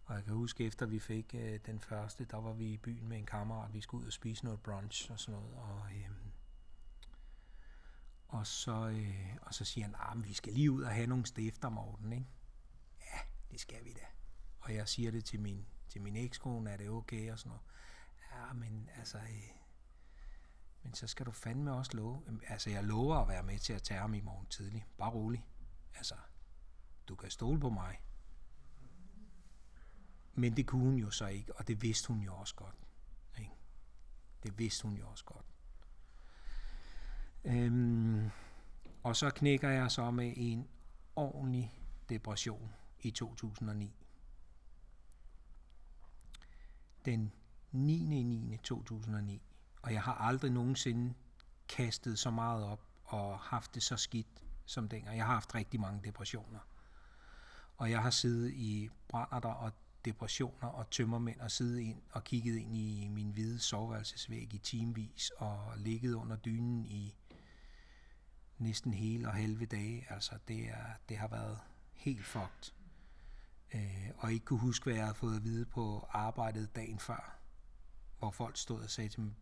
og jeg kan huske, efter vi fik øh, den første, der var vi i byen med en kammerat. Vi skulle ud og spise noget brunch og sådan noget. Og, øh, og, så, øh, og så siger han, ah, at vi skal lige ud og have nogle stifter, Morten. Ikke? Ja, det skal vi da. Og jeg siger det til min, til min ekskone, er det okay og sådan noget. Ja, men altså... Øh, men så skal du fandme også love. Øh, altså, jeg lover at være med til at tage ham i morgen tidlig. Bare rolig. Altså, du kan stole på mig. Men det kunne hun jo så ikke, og det vidste hun jo også godt. Ikke? Det vidste hun jo også godt. Øhm, og så knækker jeg så med en ordentlig depression i 2009. Den 9. 9. 2009. Og jeg har aldrig nogensinde kastet så meget op og haft det så skidt som dengang. Jeg har haft rigtig mange depressioner. Og jeg har siddet i brænder og depressioner og tømmermænd og siddet ind og kigget ind i min hvide soveværelsesvæg i timevis og ligget under dynen i næsten hele og halve dage. Altså det, er, det har været helt fucked. Øh, og ikke kunne huske, hvad jeg havde fået at vide på arbejdet dagen før, hvor folk stod og sagde til mig,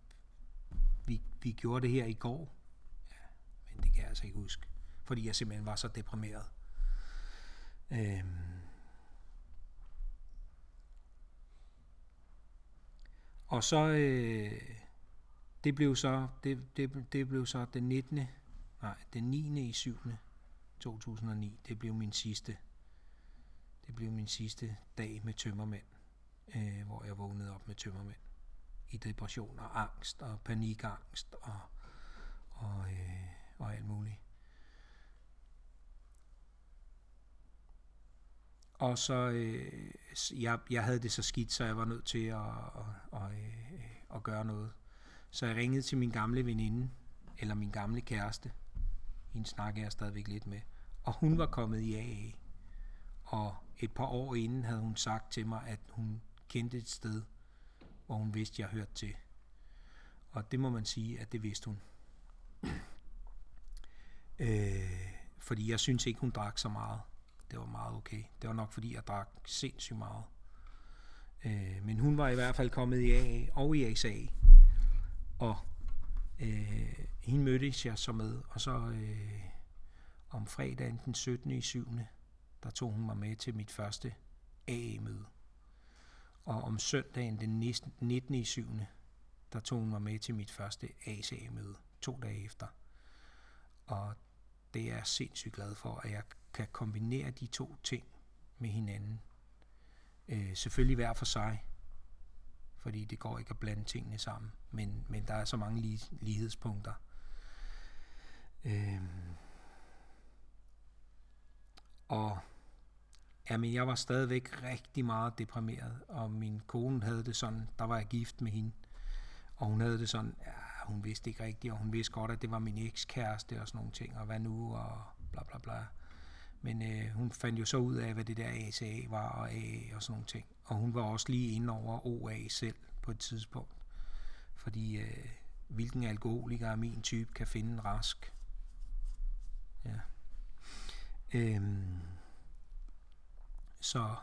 vi, vi gjorde det her i går. Ja, men det kan jeg altså ikke huske, fordi jeg simpelthen var så deprimeret. Øh, Og så, øh, det blev så, det, det, det blev så den 19. Nej, den 9. i 7. 2009. Det blev min sidste, det blev min sidste dag med tømmermænd, øh, hvor jeg vågnede op med tømmermænd. I depression og angst og panikangst og, og, øh, og alt muligt. Og så, øh, jeg, jeg havde det så skidt, så jeg var nødt til at, at, at, øh, at gøre noget. Så jeg ringede til min gamle veninde, eller min gamle kæreste. Hende snakker jeg stadigvæk lidt med. Og hun var kommet i AA. Og et par år inden havde hun sagt til mig, at hun kendte et sted, hvor hun vidste, jeg hørte til. Og det må man sige, at det vidste hun. øh, fordi jeg synes ikke, hun drak så meget det var meget okay. Det var nok fordi, jeg drak sindssygt meget. Øh, men hun var i hvert fald kommet i AA og i ASA. Og øh, hende mødtes jeg så med, og så øh, om fredagen den 17. i 7. der tog hun mig med til mit første AA-møde. Og om søndagen den 19. i 7. der tog hun mig med til mit første ACA-møde to dage efter. Og det er jeg sindssygt glad for, at jeg kan kombinere de to ting med hinanden. Øh, selvfølgelig hver for sig, fordi det går ikke at blande tingene sammen, men, men der er så mange lige, lighedspunkter. Øhm. og jamen, jeg var stadigvæk rigtig meget deprimeret, og min kone havde det sådan, der var jeg gift med hende, og hun havde det sådan, ja, hun vidste ikke rigtigt, og hun vidste godt, at det var min ekskæreste og sådan nogle ting, og hvad nu, og bla bla bla. Men øh, hun fandt jo så ud af, hvad det der ACA var, og AA og sådan nogle ting. Og hun var også lige inde over OA selv på et tidspunkt. Fordi øh, hvilken alkoholiker af min type kan finde en rask. Ja. Øhm, så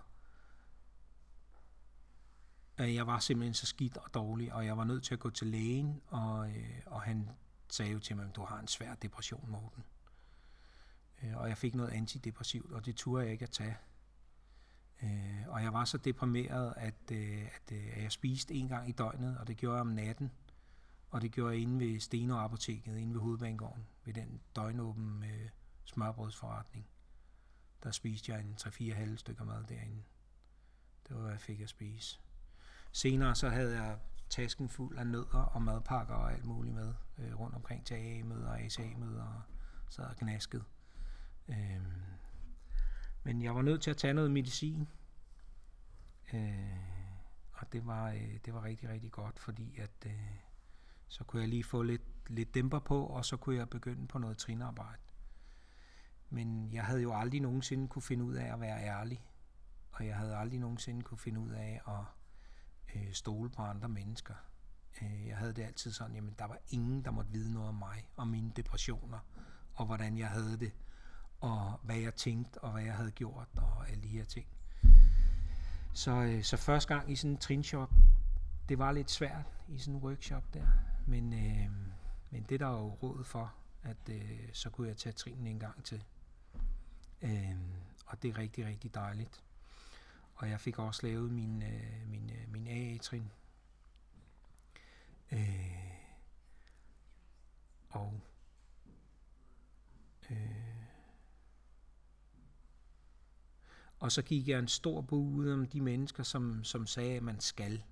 øh, jeg var simpelthen så skidt og dårlig, og jeg var nødt til at gå til lægen, og, øh, og han sagde jo til mig, du har en svær depression, Morten. Øh, og jeg fik noget antidepressivt, og det turde jeg ikke at tage. Øh, og jeg var så deprimeret, at, øh, at, øh, at jeg spiste en gang i døgnet, og det gjorde jeg om natten. Og det gjorde jeg inde ved Steno Apoteket, inde ved Hovedbanegården, ved den døgnåben øh, smørbrødsforretning. Der spiste jeg en 3-4 halve stykker mad derinde. Det var, hvad jeg fik at spise. Senere så havde jeg tasken fuld af nødder og madpakker og alt muligt med øh, rundt omkring til AA-møder og ASA-møder og sad og gnaskede. Øhm, men jeg var nødt til at tage noget medicin. Øh, og det var, øh, det var rigtig, rigtig godt, fordi at øh, så kunne jeg lige få lidt, lidt dæmper på, og så kunne jeg begynde på noget trinarbejde. Men jeg havde jo aldrig nogensinde kunne finde ud af at være ærlig, og jeg havde aldrig nogensinde kunne finde ud af at øh, stole på andre mennesker. Øh, jeg havde det altid sådan, jamen der var ingen, der måtte vide noget om mig, og mine depressioner, og hvordan jeg havde det, og hvad jeg tænkte, og hvad jeg havde gjort, og alle de her ting. Så, øh, så første gang i sådan en trinshop, det var lidt svært i sådan en workshop der, men, øh, men det der er jo råd for, at øh, så kunne jeg tage trinene en gang til. Øh, og det er rigtig, rigtig dejligt. Og jeg fik også lavet min, øh, min, øh, min AA-trin. Øh, og øh, og så gik jeg en stor bue ud om de mennesker, som, som sagde, at man skal,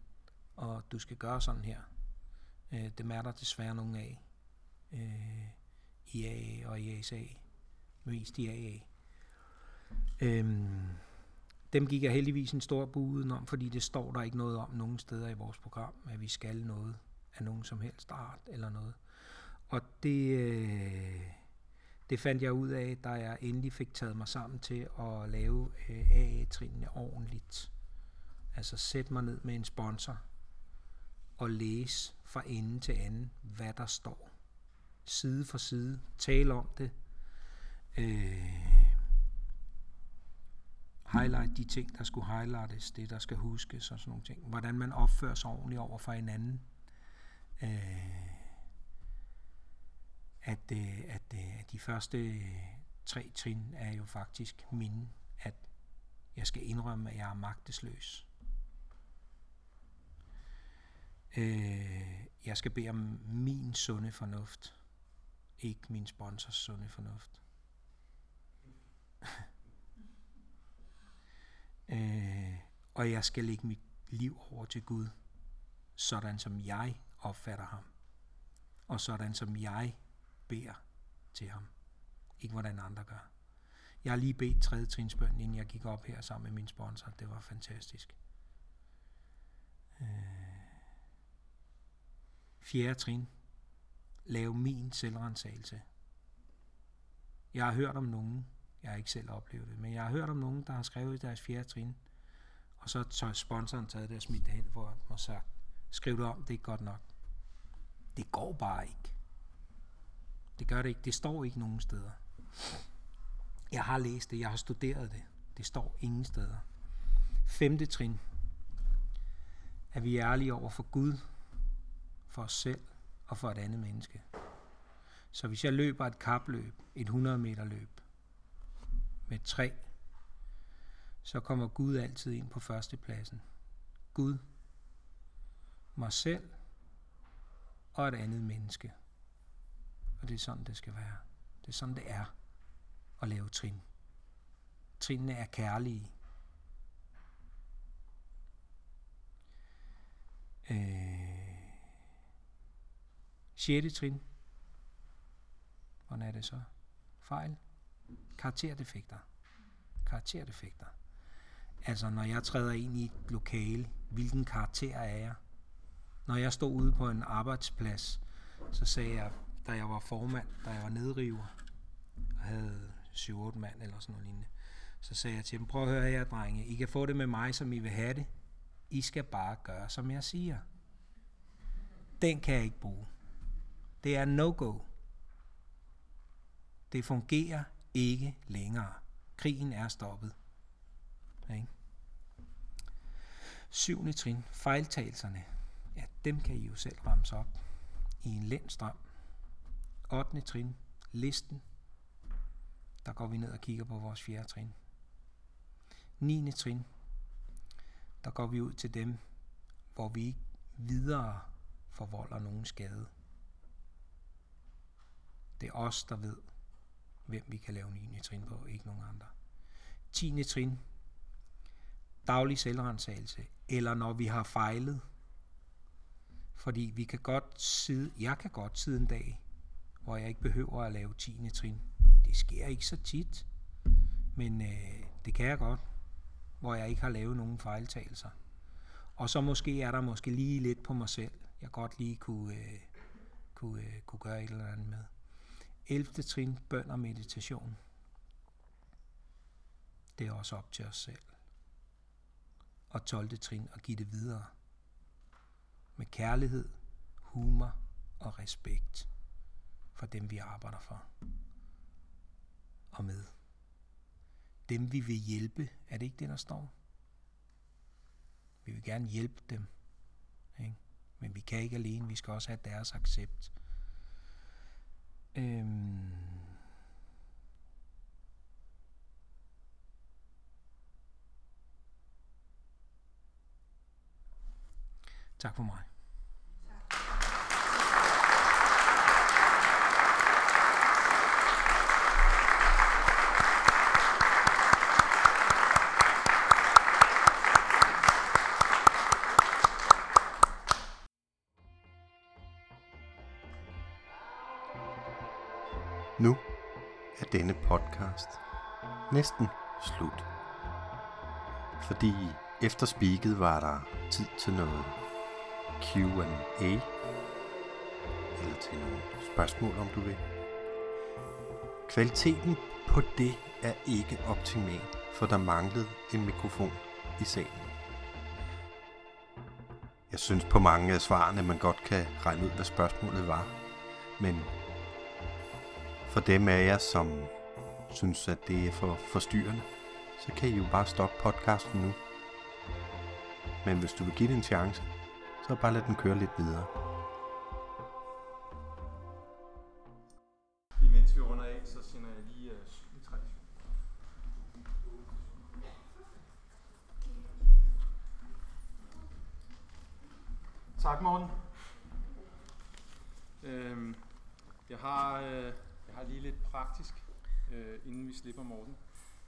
og du skal gøre sådan her. Øh, dem er der desværre nogen af. Øh, I AA og i ASA. Mest i AA. Øhm, dem gik jeg heldigvis en stor bud om, fordi det står der ikke noget om nogen steder i vores program, at vi skal noget af nogen som helst art eller noget. Og det, øh, det fandt jeg ud af, da jeg endelig fik taget mig sammen til at lave øh, AA-trinene ordentligt. Altså sætte mig ned med en sponsor og læse fra ende til anden, hvad der står. Side for side. Tale om det. Øh, highlight de ting, der skulle highlightes, det der skal huskes og sådan nogle ting. Hvordan man opfører sig ordentligt over for hinanden. Øh, at, øh, at, øh, at de første øh, tre trin er jo faktisk mine, at jeg skal indrømme, at jeg er magtesløs. Øh, jeg skal bede om min sunde fornuft, ikke min sponsors sunde fornuft. Øh, og jeg skal lægge mit liv over til Gud, sådan som jeg opfatter ham, og sådan som jeg beder til ham. Ikke hvordan andre gør. Jeg har lige bedt tredje trinsbøn, inden jeg gik op her sammen med min sponsor. Det var fantastisk. Øh. Fjerde trin. Lav min selvrensagelse. Jeg har hørt om nogen, jeg har ikke selv oplevet det, men jeg har hørt om nogen, der har skrevet deres fjerde trin, og så har sponsoren taget det og smidt det hen for og sagt, skriv det om, det er ikke godt nok. Det går bare ikke. Det gør det ikke. Det står ikke nogen steder. Jeg har læst det, jeg har studeret det. Det står ingen steder. Femte trin. Er vi ærlige over for Gud, for os selv og for et andet menneske. Så hvis jeg løber et kapløb, et 100 meter løb, med tre, så kommer Gud altid ind på førstepladsen. Gud, mig selv og et andet menneske. Og det er sådan, det skal være. Det er sådan, det er at lave trin. Trinene er kærlige. Øh, 6. trin. Hvordan er det så? Fejl. Karakterdefekter. Karakterdefekter. Altså, når jeg træder ind i et lokale, hvilken karakter er jeg? Når jeg stod ude på en arbejdsplads, så sagde jeg, da jeg var formand, da jeg var nedriver, og havde 7-8 mand eller sådan noget lignende, så sagde jeg til dem, prøv at høre her, drenge, I kan få det med mig, som I vil have det. I skal bare gøre, som jeg siger. Den kan jeg ikke bruge. Det er no-go. Det fungerer ikke længere. Krigen er stoppet. Ikke? Syvende trin, fejltagelserne. Ja, dem kan I jo selv ramse op i en lændstrøm. 8. trin, listen. Der går vi ned og kigger på vores fjerde trin. 9. trin, der går vi ud til dem, hvor vi ikke videre forvolder nogen skade. Det er os, der ved, hvem vi kan lave 9. trin på, ikke nogen andre. 10. trin, daglig selvrensagelse, eller når vi har fejlet. Fordi vi kan godt sidde, jeg kan godt sidde en dag, hvor jeg ikke behøver at lave 10. trin. Det sker ikke så tit, men øh, det kan jeg godt, hvor jeg ikke har lavet nogen fejltagelser. Og så måske er der måske lige lidt på mig selv, jeg godt lige kunne, øh, kunne, øh, kunne gøre et eller andet med. 11. trin, bøn og meditation. Det er også op til os selv. Og 12. trin, at give det videre. Med kærlighed, humor og respekt for dem, vi arbejder for. Og med. Dem, vi vil hjælpe, er det ikke det, der står? Vi vil gerne hjælpe dem. Ikke? Men vi kan ikke alene, vi skal også have deres accept. Øhm tak for mig. Denne podcast næsten slut. Fordi efter speaket var der tid til noget Q&A eller til nogle spørgsmål, om du vil. Kvaliteten på det er ikke optimal, for der manglede en mikrofon i salen. Jeg synes på mange af svarene, man godt kan regne ud, hvad spørgsmålet var. Men for dem af jer, som synes, at det er for forstyrrende, så kan I jo bare stoppe podcasten nu. Men hvis du vil give det en chance, så bare lad den køre lidt videre. Vi slipper Morten.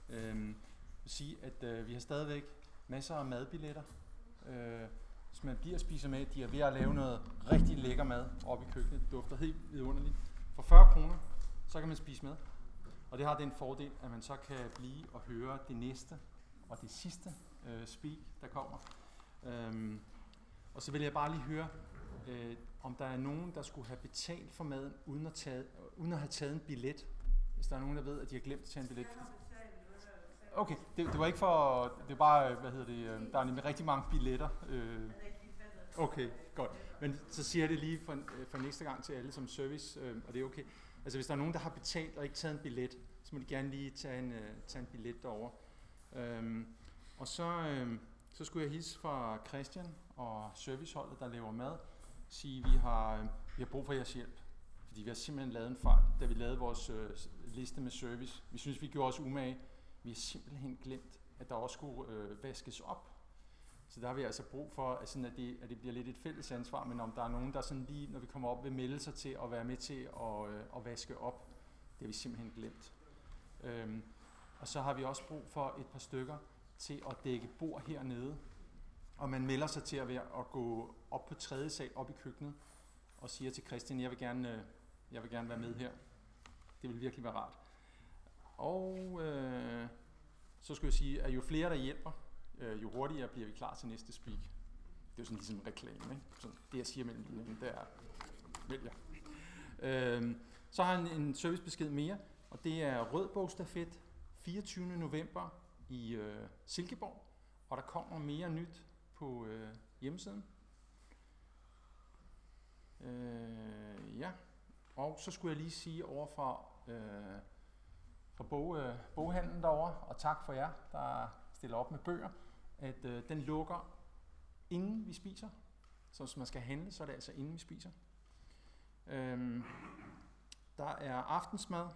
Øhm, jeg vil sige, at øh, vi har stadigvæk masser af madbilletter. Øh, hvis man bliver og spiser med, de er ved at lave noget rigtig lækker mad oppe i køkkenet. Det dufter helt vidunderligt. For 40 kroner, så kan man spise med. Og det har den fordel, at man så kan blive og høre det næste og det sidste øh, speak, der kommer. Øhm, og så vil jeg bare lige høre, øh, om der er nogen, der skulle have betalt for maden, uden at, tage, uden at have taget en billet. Hvis der er nogen, der ved, at de har glemt at tage en billet. Okay, det, det var ikke for, det er bare, øh, hvad hedder det, øh, der er nemlig rigtig mange billetter. Øh. Okay, godt. Men så siger jeg det lige for, øh, for næste gang til alle som service, øh, og det er okay. Altså hvis der er nogen, der har betalt og ikke taget en billet, så må de gerne lige tage en, øh, tage en billet derover. Øhm, og så, øh, så skulle jeg hilse fra Christian og serviceholdet, der laver mad, sige, at vi har, vi har brug for jeres hjælp. Fordi vi har simpelthen lavet en fejl, da vi lavede vores øh, liste med service. Vi synes, vi gjorde os umage. Vi har simpelthen glemt, at der også skulle øh, vaskes op. Så der har vi altså brug for, at, sådan, at, det, at det bliver lidt et fælles ansvar, men om der er nogen, der sådan lige, når vi kommer op, vil melde sig til at være med til at, øh, at vaske op, det har vi simpelthen glemt. Øhm, og så har vi også brug for et par stykker til at dække bord hernede. Og man melder sig til at, være, at gå op på tredje sal, op i køkkenet, og siger til Christian, jeg vil gerne, øh, jeg vil gerne være med her. Det vil virkelig være rart. Og øh, så skulle jeg sige, at jo flere der hjælper, øh, jo hurtigere bliver vi klar til næste speak. Det er jo sådan ligesom en reklame, ikke? Så det jeg siger mellem linjerne, det er, vælger. Øh, så har jeg en, en servicebesked mere, og det er Rødbogstafet 24. november i øh, Silkeborg, og der kommer mere nyt på øh, hjemmesiden. Øh, ja, og så skulle jeg lige sige over fra, øh, fra bog, øh, boghandlen derovre, og tak for jer, der stiller op med bøger, at øh, den lukker inden vi spiser. Så hvis man skal handle, så er det altså inden vi spiser. Øhm, der er aftensmad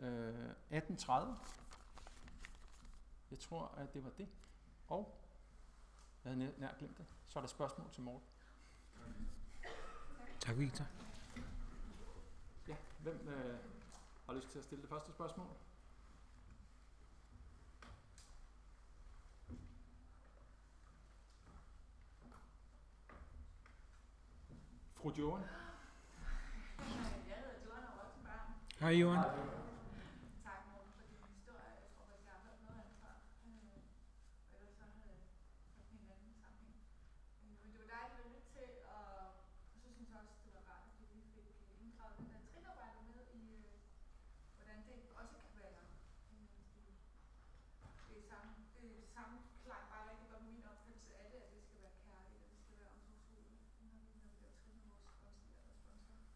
øh, 18.30. Jeg tror, at det var det. Og Jeg havde nær, nær glemt det. Så er der spørgsmål til Morten. Tak, Victor. Ja, hvem øh, har lyst til at stille det første spørgsmål? Fru Johan? Hej, Johan. Tak, Morten, for din historie. Jeg tror faktisk, jeg har hørt noget af det før. Øh, og ellers så havde jeg hørt den i en anden sammenhæng. Øh, men det var dejligt at lytte til, og, og så synes jeg også, det var rart, at du lige fik øh, inddraget den der trinarbejde med i, øh, hvordan det også kan være. Øh, det, det er samme, det er samme klang bare rigtig godt med min opfattelse af det, at det skal være kærligt, og det skal være omsorgsfuldt, når vi, når vi laver trin med vores konsulenter og sponsorer.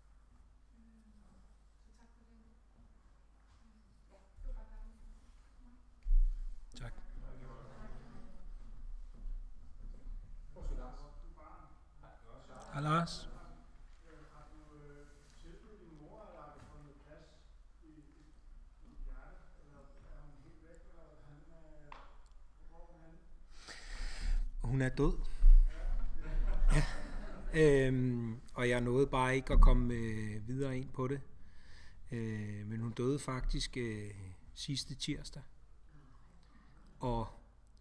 Øh, så tak for det. Ja, det var bare dejligt. Tak. Hej, Lars. Hun er død. Ja. Øhm, og jeg nåede bare ikke at komme øh, videre ind på det. Øh, men hun døde faktisk øh, sidste tirsdag. Og,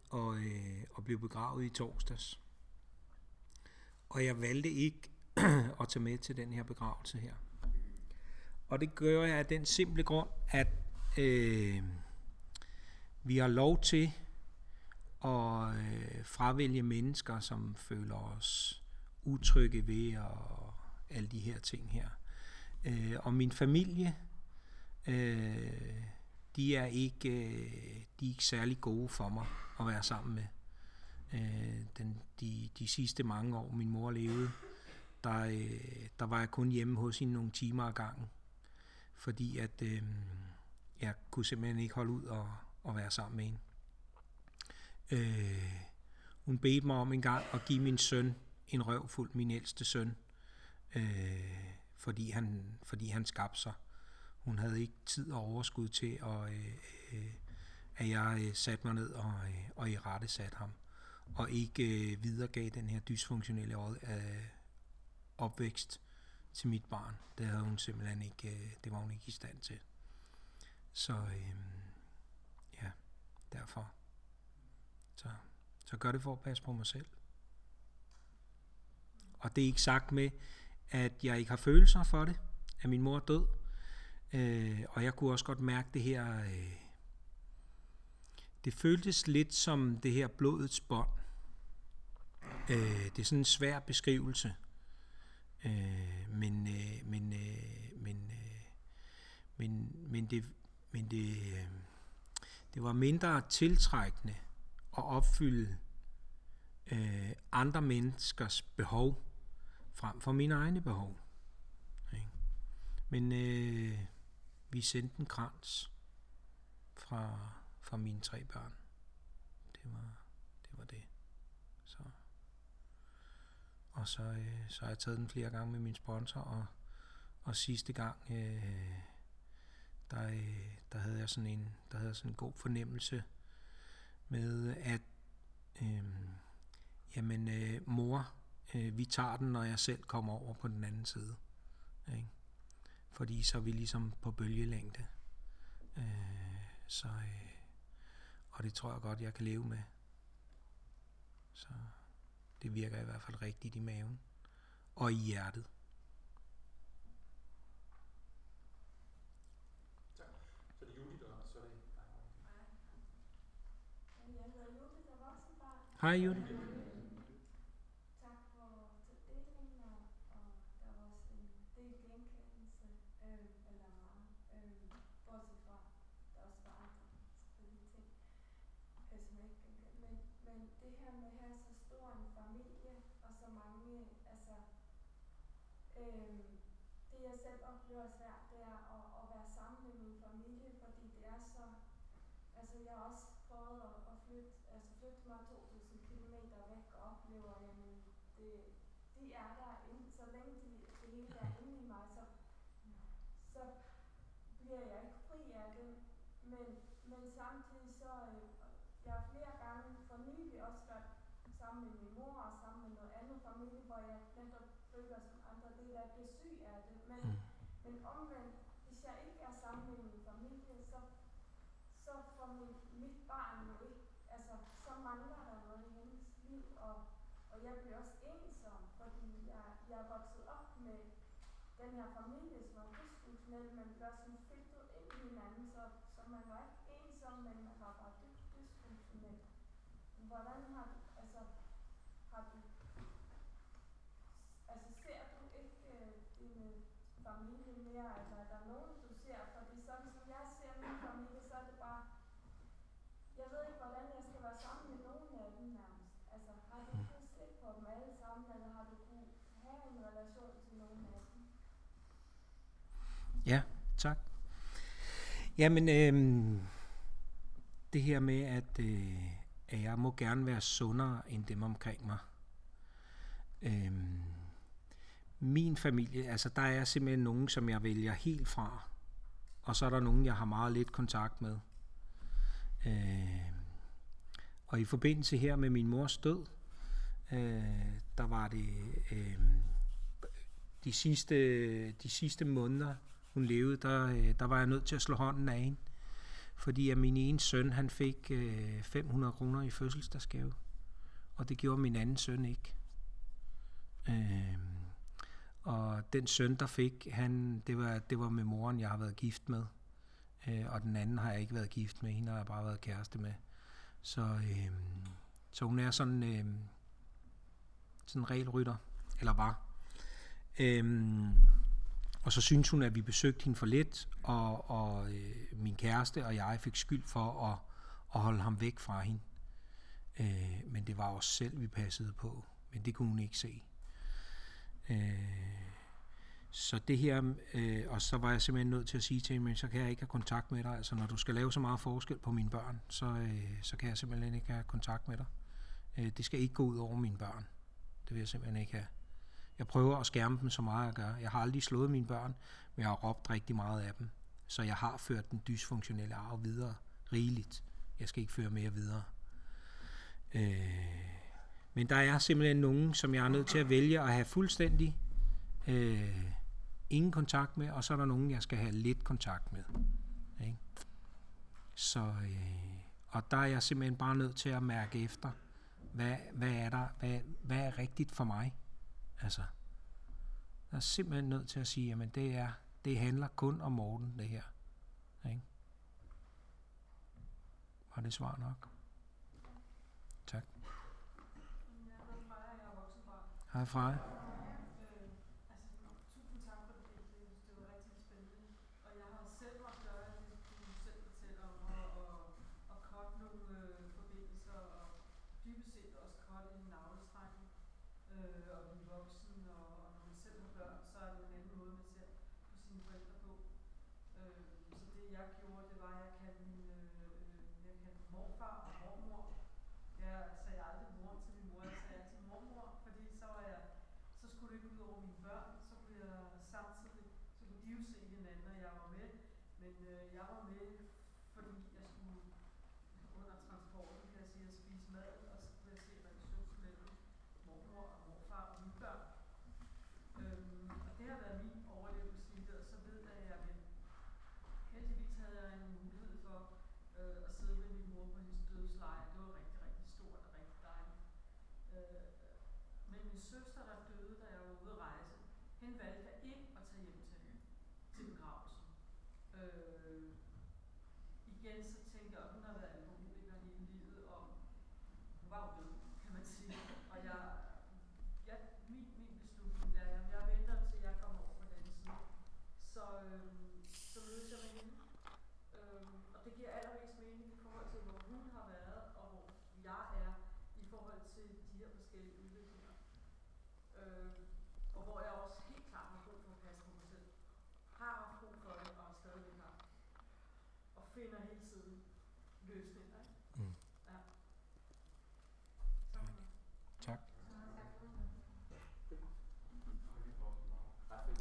og, øh, og blev begravet i torsdags. Og jeg valgte ikke at tage med til den her begravelse her. Og det gør jeg af den simple grund, at øh, vi har lov til at øh, fravælge mennesker, som føler os utrygge ved og alle de her ting her. Øh, og min familie, øh, de er ikke øh, de er ikke særlig gode for mig at være sammen med. Øh, den, de, de sidste mange år, min mor levede, der, øh, der var jeg kun hjemme hos hende nogle timer ad gangen, fordi at øh, jeg kunne simpelthen ikke holde ud og, og være sammen med hende. Øh, hun bedte mig om en gang at give min søn en røvfuld, min ældste søn, øh, fordi, han, fordi han skabte sig. Hun havde ikke tid og overskud til, at, øh, øh, at jeg øh, satte mig ned og, øh, og i rette satte ham, og ikke øh, videregav den her dysfunktionelle øh, opvækst til mit barn. Det havde hun simpelthen ikke, øh, det var hun ikke i stand til. Så øh, ja, derfor. Så, så gør det for at passe på mig selv. Og det er ikke sagt med, at jeg ikke har følelser for det, at min mor er død. Øh, og jeg kunne også godt mærke det her, øh, det føltes lidt som det her blodets bånd. Øh, det er sådan en svær beskrivelse. Øh, men, øh, men, øh, men, øh, men, men det, men det, øh, det var mindre tiltrækkende at opfylde øh, andre menneskers behov frem for mine egne behov. Ikke? Men øh, vi sendte en krans fra, fra mine tre børn. Det var det. Var det. Så. Og så, øh, så har jeg taget den flere gange med min sponsor, og, og sidste gang, øh, der, øh, der havde jeg sådan en, der havde jeg sådan en god fornemmelse med, at øh, jamen, øh, mor, øh, vi tager den, når jeg selv kommer over på den anden side. Ikke? Fordi så er vi ligesom på bølgelængde. Øh, så, øh, og det tror jeg godt, jeg kan leve med. Så det virker i hvert fald rigtigt i maven. Og i hjertet. Så er det Judith, og så er det Jeg hedder Judith og voksenbarn. Hej Judith. Tak for tildelingen, og, og der var også en del genkendelse, øh, eller meget, øh, bortset fra, der også var andre selvfølgelig ting, øh, som jeg ikke genkendte. Men, men det her med at have så stor en familie, og så mange, altså, øh, det jeg det var svært, det er at, at være sammen med min familie, fordi det er så, altså jeg har også prøvet at, at flytte, altså flytte mig 2.000 km væk og oplever, at det, de er der inde, så længe de, det hele er inde i mig, så, så bliver jeg ikke fri af det. Men, men samtidig så, øh, jeg har flere gange for nylig også været sammen med min mor og sammen med noget andet familie, hvor jeg netop føler, som andre del af bliver syg af det. Men, Mm men omvendt, hvis jeg ikke er sammen med min familie, så, så får mit, mit barn jo ikke, altså så mangler der noget i hendes liv, og, og jeg bliver også ensom, fordi jeg, jeg er vokset op med den her familie, som er dysfunktionel, men bliver sådan filtret ind i hinanden, så, så man var ikke ensom, men man var bare dybt dysfunktionel. Hvordan har du, altså, har du, altså ser du ikke øh, din familie mere, eller er der nogen, du ser, fordi sådan som jeg ser min familie, så er det bare, jeg ved ikke, hvordan jeg skal være sammen med nogen af dem nærmest. Altså, har du kunnet se på dem alle sammen, eller har du kunnet have en relation til nogen af dem? Ja, tak. Jamen, øhm, det her med, at, øh, at jeg må gerne være sundere end dem omkring mig. Øhm, min familie, altså der er simpelthen nogen, som jeg vælger helt fra. Og så er der nogen, jeg har meget lidt kontakt med. Øh, og i forbindelse her med min mors død, øh, der var det øh, de, sidste, de sidste måneder, hun levede, der, øh, der var jeg nødt til at slå hånden af hende. Fordi at min ene søn, han fik øh, 500 kroner i fødselsdagsgave. Og det gjorde min anden søn ikke. Øh, og den søn, der fik, han, det, var, det var med moren, jeg har været gift med. Øh, og den anden har jeg ikke været gift med, hende har jeg bare været kæreste med. Så, øh, så hun er sådan, øh, sådan en regelrytter, eller var. Øh, og så synes hun, at vi besøgte hende for lidt, og, og øh, min kæreste og jeg fik skyld for at, at holde ham væk fra hende. Øh, men det var os selv, vi passede på. Men det kunne hun ikke se. Øh, så det her, øh, og så var jeg simpelthen nødt til at sige til hende, men så kan jeg ikke have kontakt med dig. Altså når du skal lave så meget forskel på mine børn, så, øh, så kan jeg simpelthen ikke have kontakt med dig. Øh, det skal ikke gå ud over mine børn. Det vil jeg simpelthen ikke have. Jeg prøver at skærme dem så meget jeg gør. Jeg har aldrig slået mine børn, men jeg har råbt rigtig meget af dem. Så jeg har ført den dysfunktionelle arv videre rigeligt. Jeg skal ikke føre mere videre. Øh, men der er simpelthen nogen, som jeg er nødt til at vælge at have fuldstændig øh, ingen kontakt med, og så er der nogen, jeg skal have lidt kontakt med. Ikke? Så, øh, og der er jeg simpelthen bare nødt til at mærke efter, hvad, hvad er der, hvad, hvad er rigtigt for mig? Altså, jeg er simpelthen nødt til at sige, jamen det, er, det handler kun om Morten, det her. Ikke? Var det svar nok? Tak. Jeg hedder Freja, jeg er voksenbarn. Hej Freja. Øh, altså, tusind tak for det. Det, det var rigtig spændende. Og jeg har selv måttet gøre det, du selv fortæller om, og, og, og cutte nogle øh, forbindelser, og dybest set også cutte en navlestreng, øh, og blive voksen, og, og når man selv har børn, så er det en anden måde, man ser på sine forældre på. Øh, så det jeg gjorde, det var, at jeg kaldte min, øh, øh, jeg kaldte morfar og mormor. Jeg sagde aldrig mor til min mor, jeg sagde altid mormor, fordi så var jeg så skulle det ikke ud over mine børn, så kunne jeg samtidig, så kunne de jo se hinanden, og jeg var med. Men øh, jeg var med, fordi jeg skulle under transporten, kan jeg sige, at spise mad, og så kunne jeg se relationen mellem mormor og morfar og mine børn. Øhm, og det har været min overlevelse i det, og så ved jeg, at jeg vil. Heldigvis havde jeg en mulighed for øh, at sidde ved min mor på hendes dødsleje. Det var rigtig, rigtig stort og rigtig dejligt. Øh, men min søster, der døde, da jeg var ude at rejse, hende valgte jeg ikke at tage hjem til, til begravelsen. Øh, igen så tænkte jeg, at hun har været alkoholiker hele livet, og hun var jo død, kan man sige. Og jeg, jeg min, min beslutning der, er, at jeg venter til jeg kommer over på den side. Så, øh, så mødes jeg med hende. Øh, og det giver allermest mening i forhold til, hvor hun har været, og hvor jeg er i forhold til de her forskellige udviklinger. Øh, og hvor jeg også helt klart har brug for at passe på mig selv. Har haft brug for det, og stadigvæk har. Og finder hele tiden løsninger.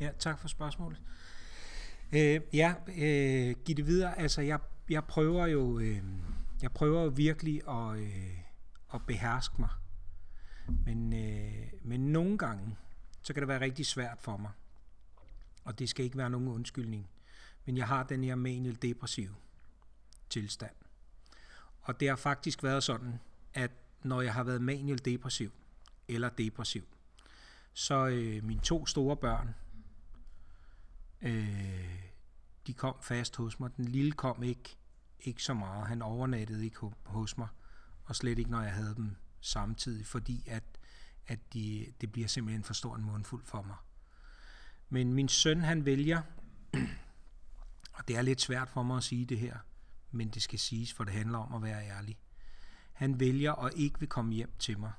Ja, tak for spørgsmålet. Øh, ja, øh, giv det videre. Altså, jeg, jeg prøver jo, øh, jeg prøver jo virkelig at, øh, at beherske mig. Men, øh, men nogle gange, så kan det være rigtig svært for mig. Og det skal ikke være nogen undskyldning. Men jeg har den her maniel depressiv tilstand. Og det har faktisk været sådan, at når jeg har været maniel depressiv, eller depressiv, så øh, mine to store børn, øh, de kom fast hos mig. Den lille kom ikke, ikke så meget. Han overnattede ikke hos mig, og slet ikke, når jeg havde dem samtidig, fordi at, at de, det bliver simpelthen for stor en mundfuld for mig. Men min søn, han vælger, og det er lidt svært for mig at sige det her, men det skal siges, for det handler om at være ærlig. Han vælger og ikke vil komme hjem til mig,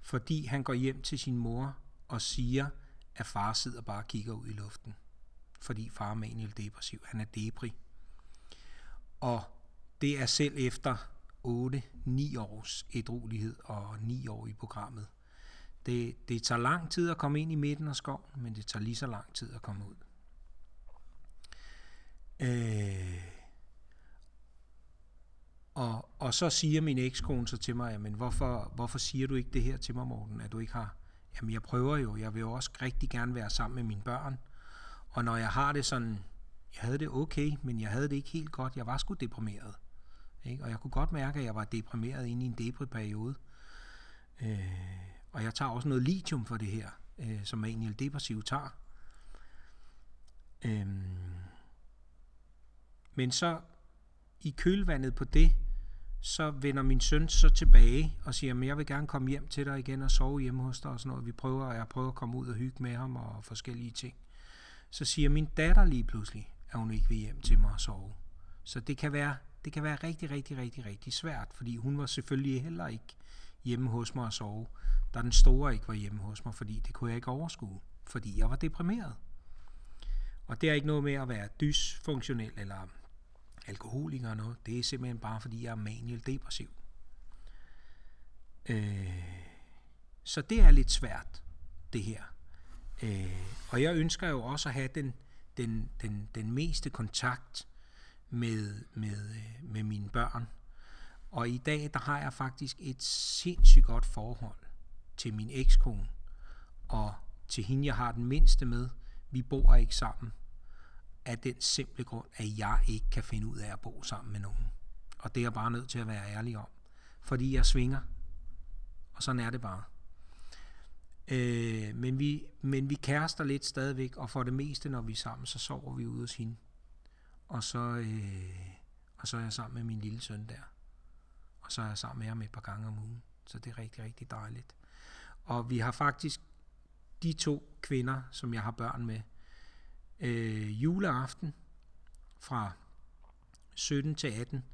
fordi han går hjem til sin mor og siger, at far sidder bare og kigger ud i luften. Fordi far er manuel depressiv. Han er depri. Og det er selv efter 8-9 års ædruelighed og 9 år i programmet. Det, det tager lang tid at komme ind i midten af skoven, men det tager lige så lang tid at komme ud. Øh, og, og så siger min ekskone så til mig, jamen hvorfor, hvorfor siger du ikke det her til mig, Morten, at du ikke har? Jamen jeg prøver jo, jeg vil jo også rigtig gerne være sammen med mine børn. Og når jeg har det sådan, jeg havde det okay, men jeg havde det ikke helt godt. Jeg var sgu deprimeret. Ikke? Og jeg kunne godt mærke, at jeg var deprimeret inde i en depri-periode. Øh, og jeg tager også noget lithium for det her, øh, som maniel depressiv tager. Øh, men så i kølvandet på det, så vender min søn så tilbage og siger, at jeg vil gerne komme hjem til dig igen og sove hjemme hos dig og sådan noget. Vi prøver, og jeg prøver at komme ud og hygge med ham og forskellige ting. Så siger min datter lige pludselig, at hun ikke vil hjem til mig og sove. Så det kan være, det kan være rigtig, rigtig, rigtig, rigtig svært, fordi hun var selvfølgelig heller ikke hjemme hos mig og sove, da den store ikke var hjemme hos mig, fordi det kunne jeg ikke overskue, fordi jeg var deprimeret. Og det er ikke noget med at være dysfunktionel eller alkoholiker og noget. Det er simpelthen bare, fordi jeg er manuel depressiv. Øh, så det er lidt svært, det her. Øh, og jeg ønsker jo også at have den, den, den, den meste kontakt med, med, øh, med mine børn. Og i dag, der har jeg faktisk et sindssygt godt forhold til min ekskone, og til hende, jeg har den mindste med. Vi bor ikke sammen af den simple grund, at jeg ikke kan finde ud af at bo sammen med nogen. Og det er jeg bare nødt til at være ærlig om. Fordi jeg svinger. Og sådan er det bare. Øh, men, vi, men vi kærester lidt stadigvæk, og for det meste, når vi er sammen, så sover vi ude hos hende. Og så, øh, og så er jeg sammen med min lille søn der. Og så er jeg sammen med ham et par gange om ugen. Så det er rigtig, rigtig dejligt. Og vi har faktisk de to kvinder, som jeg har børn med, øh, juleaften fra 17 til 18,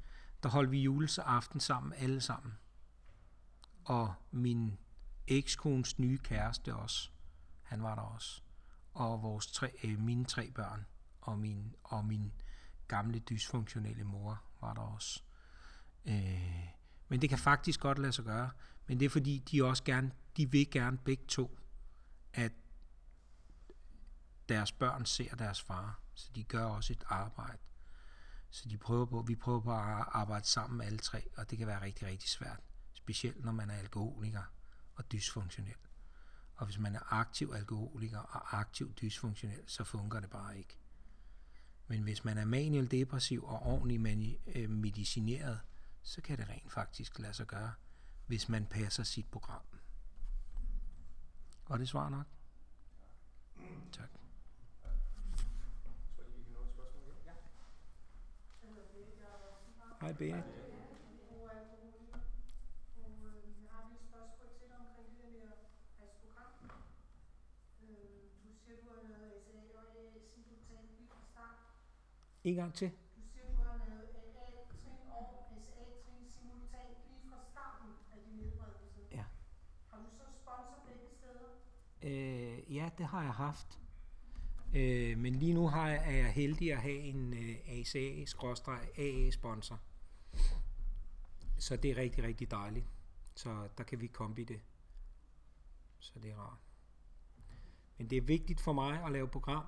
der holdt vi juleaften sammen alle sammen. Og min ekskones nye kæreste også, han var der også. Og vores tre, øh, mine tre børn og min, og min gamle dysfunktionelle mor var der også. Øh, men det kan faktisk godt lade sig gøre. Men det er fordi, de også gerne, de vil gerne begge to, at deres børn ser deres far. Så de gør også et arbejde. Så de prøver på, vi prøver på at arbejde sammen alle tre, og det kan være rigtig, rigtig svært. Specielt når man er alkoholiker og dysfunktionel. Og hvis man er aktiv alkoholiker og aktiv dysfunktionel, så fungerer det bare ikke. Men hvis man er manuel depressiv og ordentligt øh, medicineret, så kan det rent faktisk lade sig gøre, hvis man passer sit program. Var det svar nok. Tak. Hej Berit. Og alkoholiker. Og øh, jeg har lige et spørgsmål til dig omkring det der med at passe program. Øh, du siger, du har lavet SA og AA simultant lige Hej start. En gang til. Du siger, du har lavet AA-trin og SA-trin simultant lige fra starten af din nedbredelse. Ja. Har du så sponsor begge steder? Øh, ja, det har jeg haft. Øh, men lige nu har jeg, er jeg heldig at have en øh, ACA-AA-sponsor. Så det er rigtig, rigtig dejligt. Så der kan vi kombi det. Så det er rart. Men det er vigtigt for mig at lave program.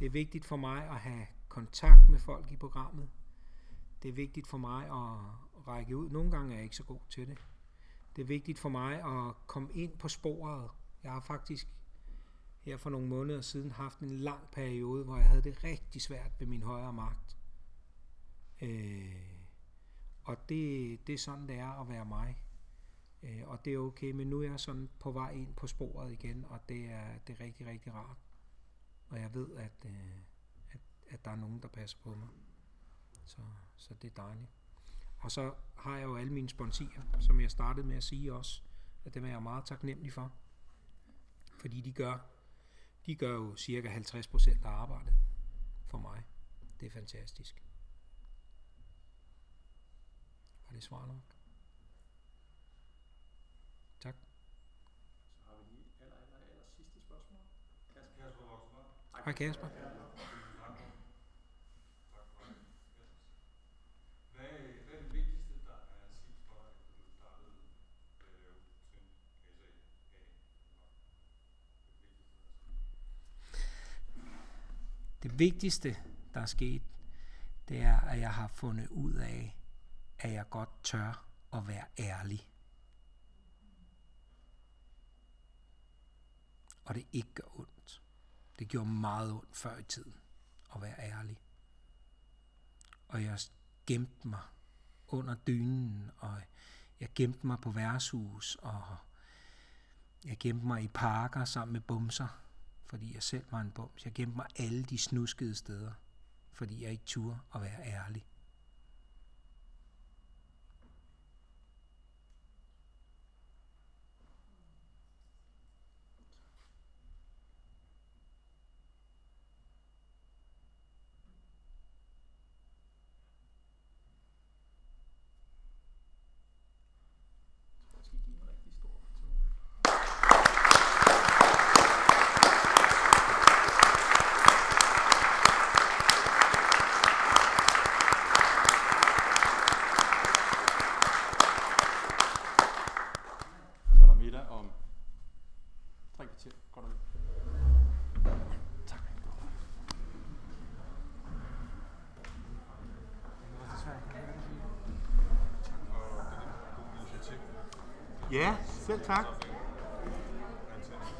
Det er vigtigt for mig at have kontakt med folk i programmet. Det er vigtigt for mig at række ud. Nogle gange er jeg ikke så god til det. Det er vigtigt for mig at komme ind på sporet. Jeg har faktisk her for nogle måneder siden haft en lang periode, hvor jeg havde det rigtig svært ved min højre magt. Øh, og det, det er sådan, det er at være mig. Øh, og det er okay, men nu er jeg sådan på vej ind på sporet igen, og det er, det er rigtig, rigtig rart. Og jeg ved, at, øh, at, at der er nogen, der passer på mig. Så, så det er dejligt. Og så har jeg jo alle mine sponsorer, som jeg startede med at sige også, at dem er jeg meget taknemmelig for. Fordi de gør, de gør jo cirka 50% af arbejdet for mig. Det er fantastisk. Var det svar nok? Tak. Så har vi lige aller, aller, aller sidste spørgsmål. Kasper. Kasper Voxmann. Hej Kasper. Hvad, er det vigtigste, der er sket for dig, efter du startede med at lave Trin? Det vigtigste, der er sket, det er, at jeg har fundet ud af, at jeg godt tør at være ærlig. Og det ikke gør ondt. Det gjorde meget ondt før i tiden at være ærlig. Og jeg gemte mig under dynen, og jeg gemte mig på værtshus, og jeg gemte mig i parker sammen med bumser, fordi jeg selv var en bums. Jeg gemte mig alle de snuskede steder, fordi jeg ikke turde at være ærlig.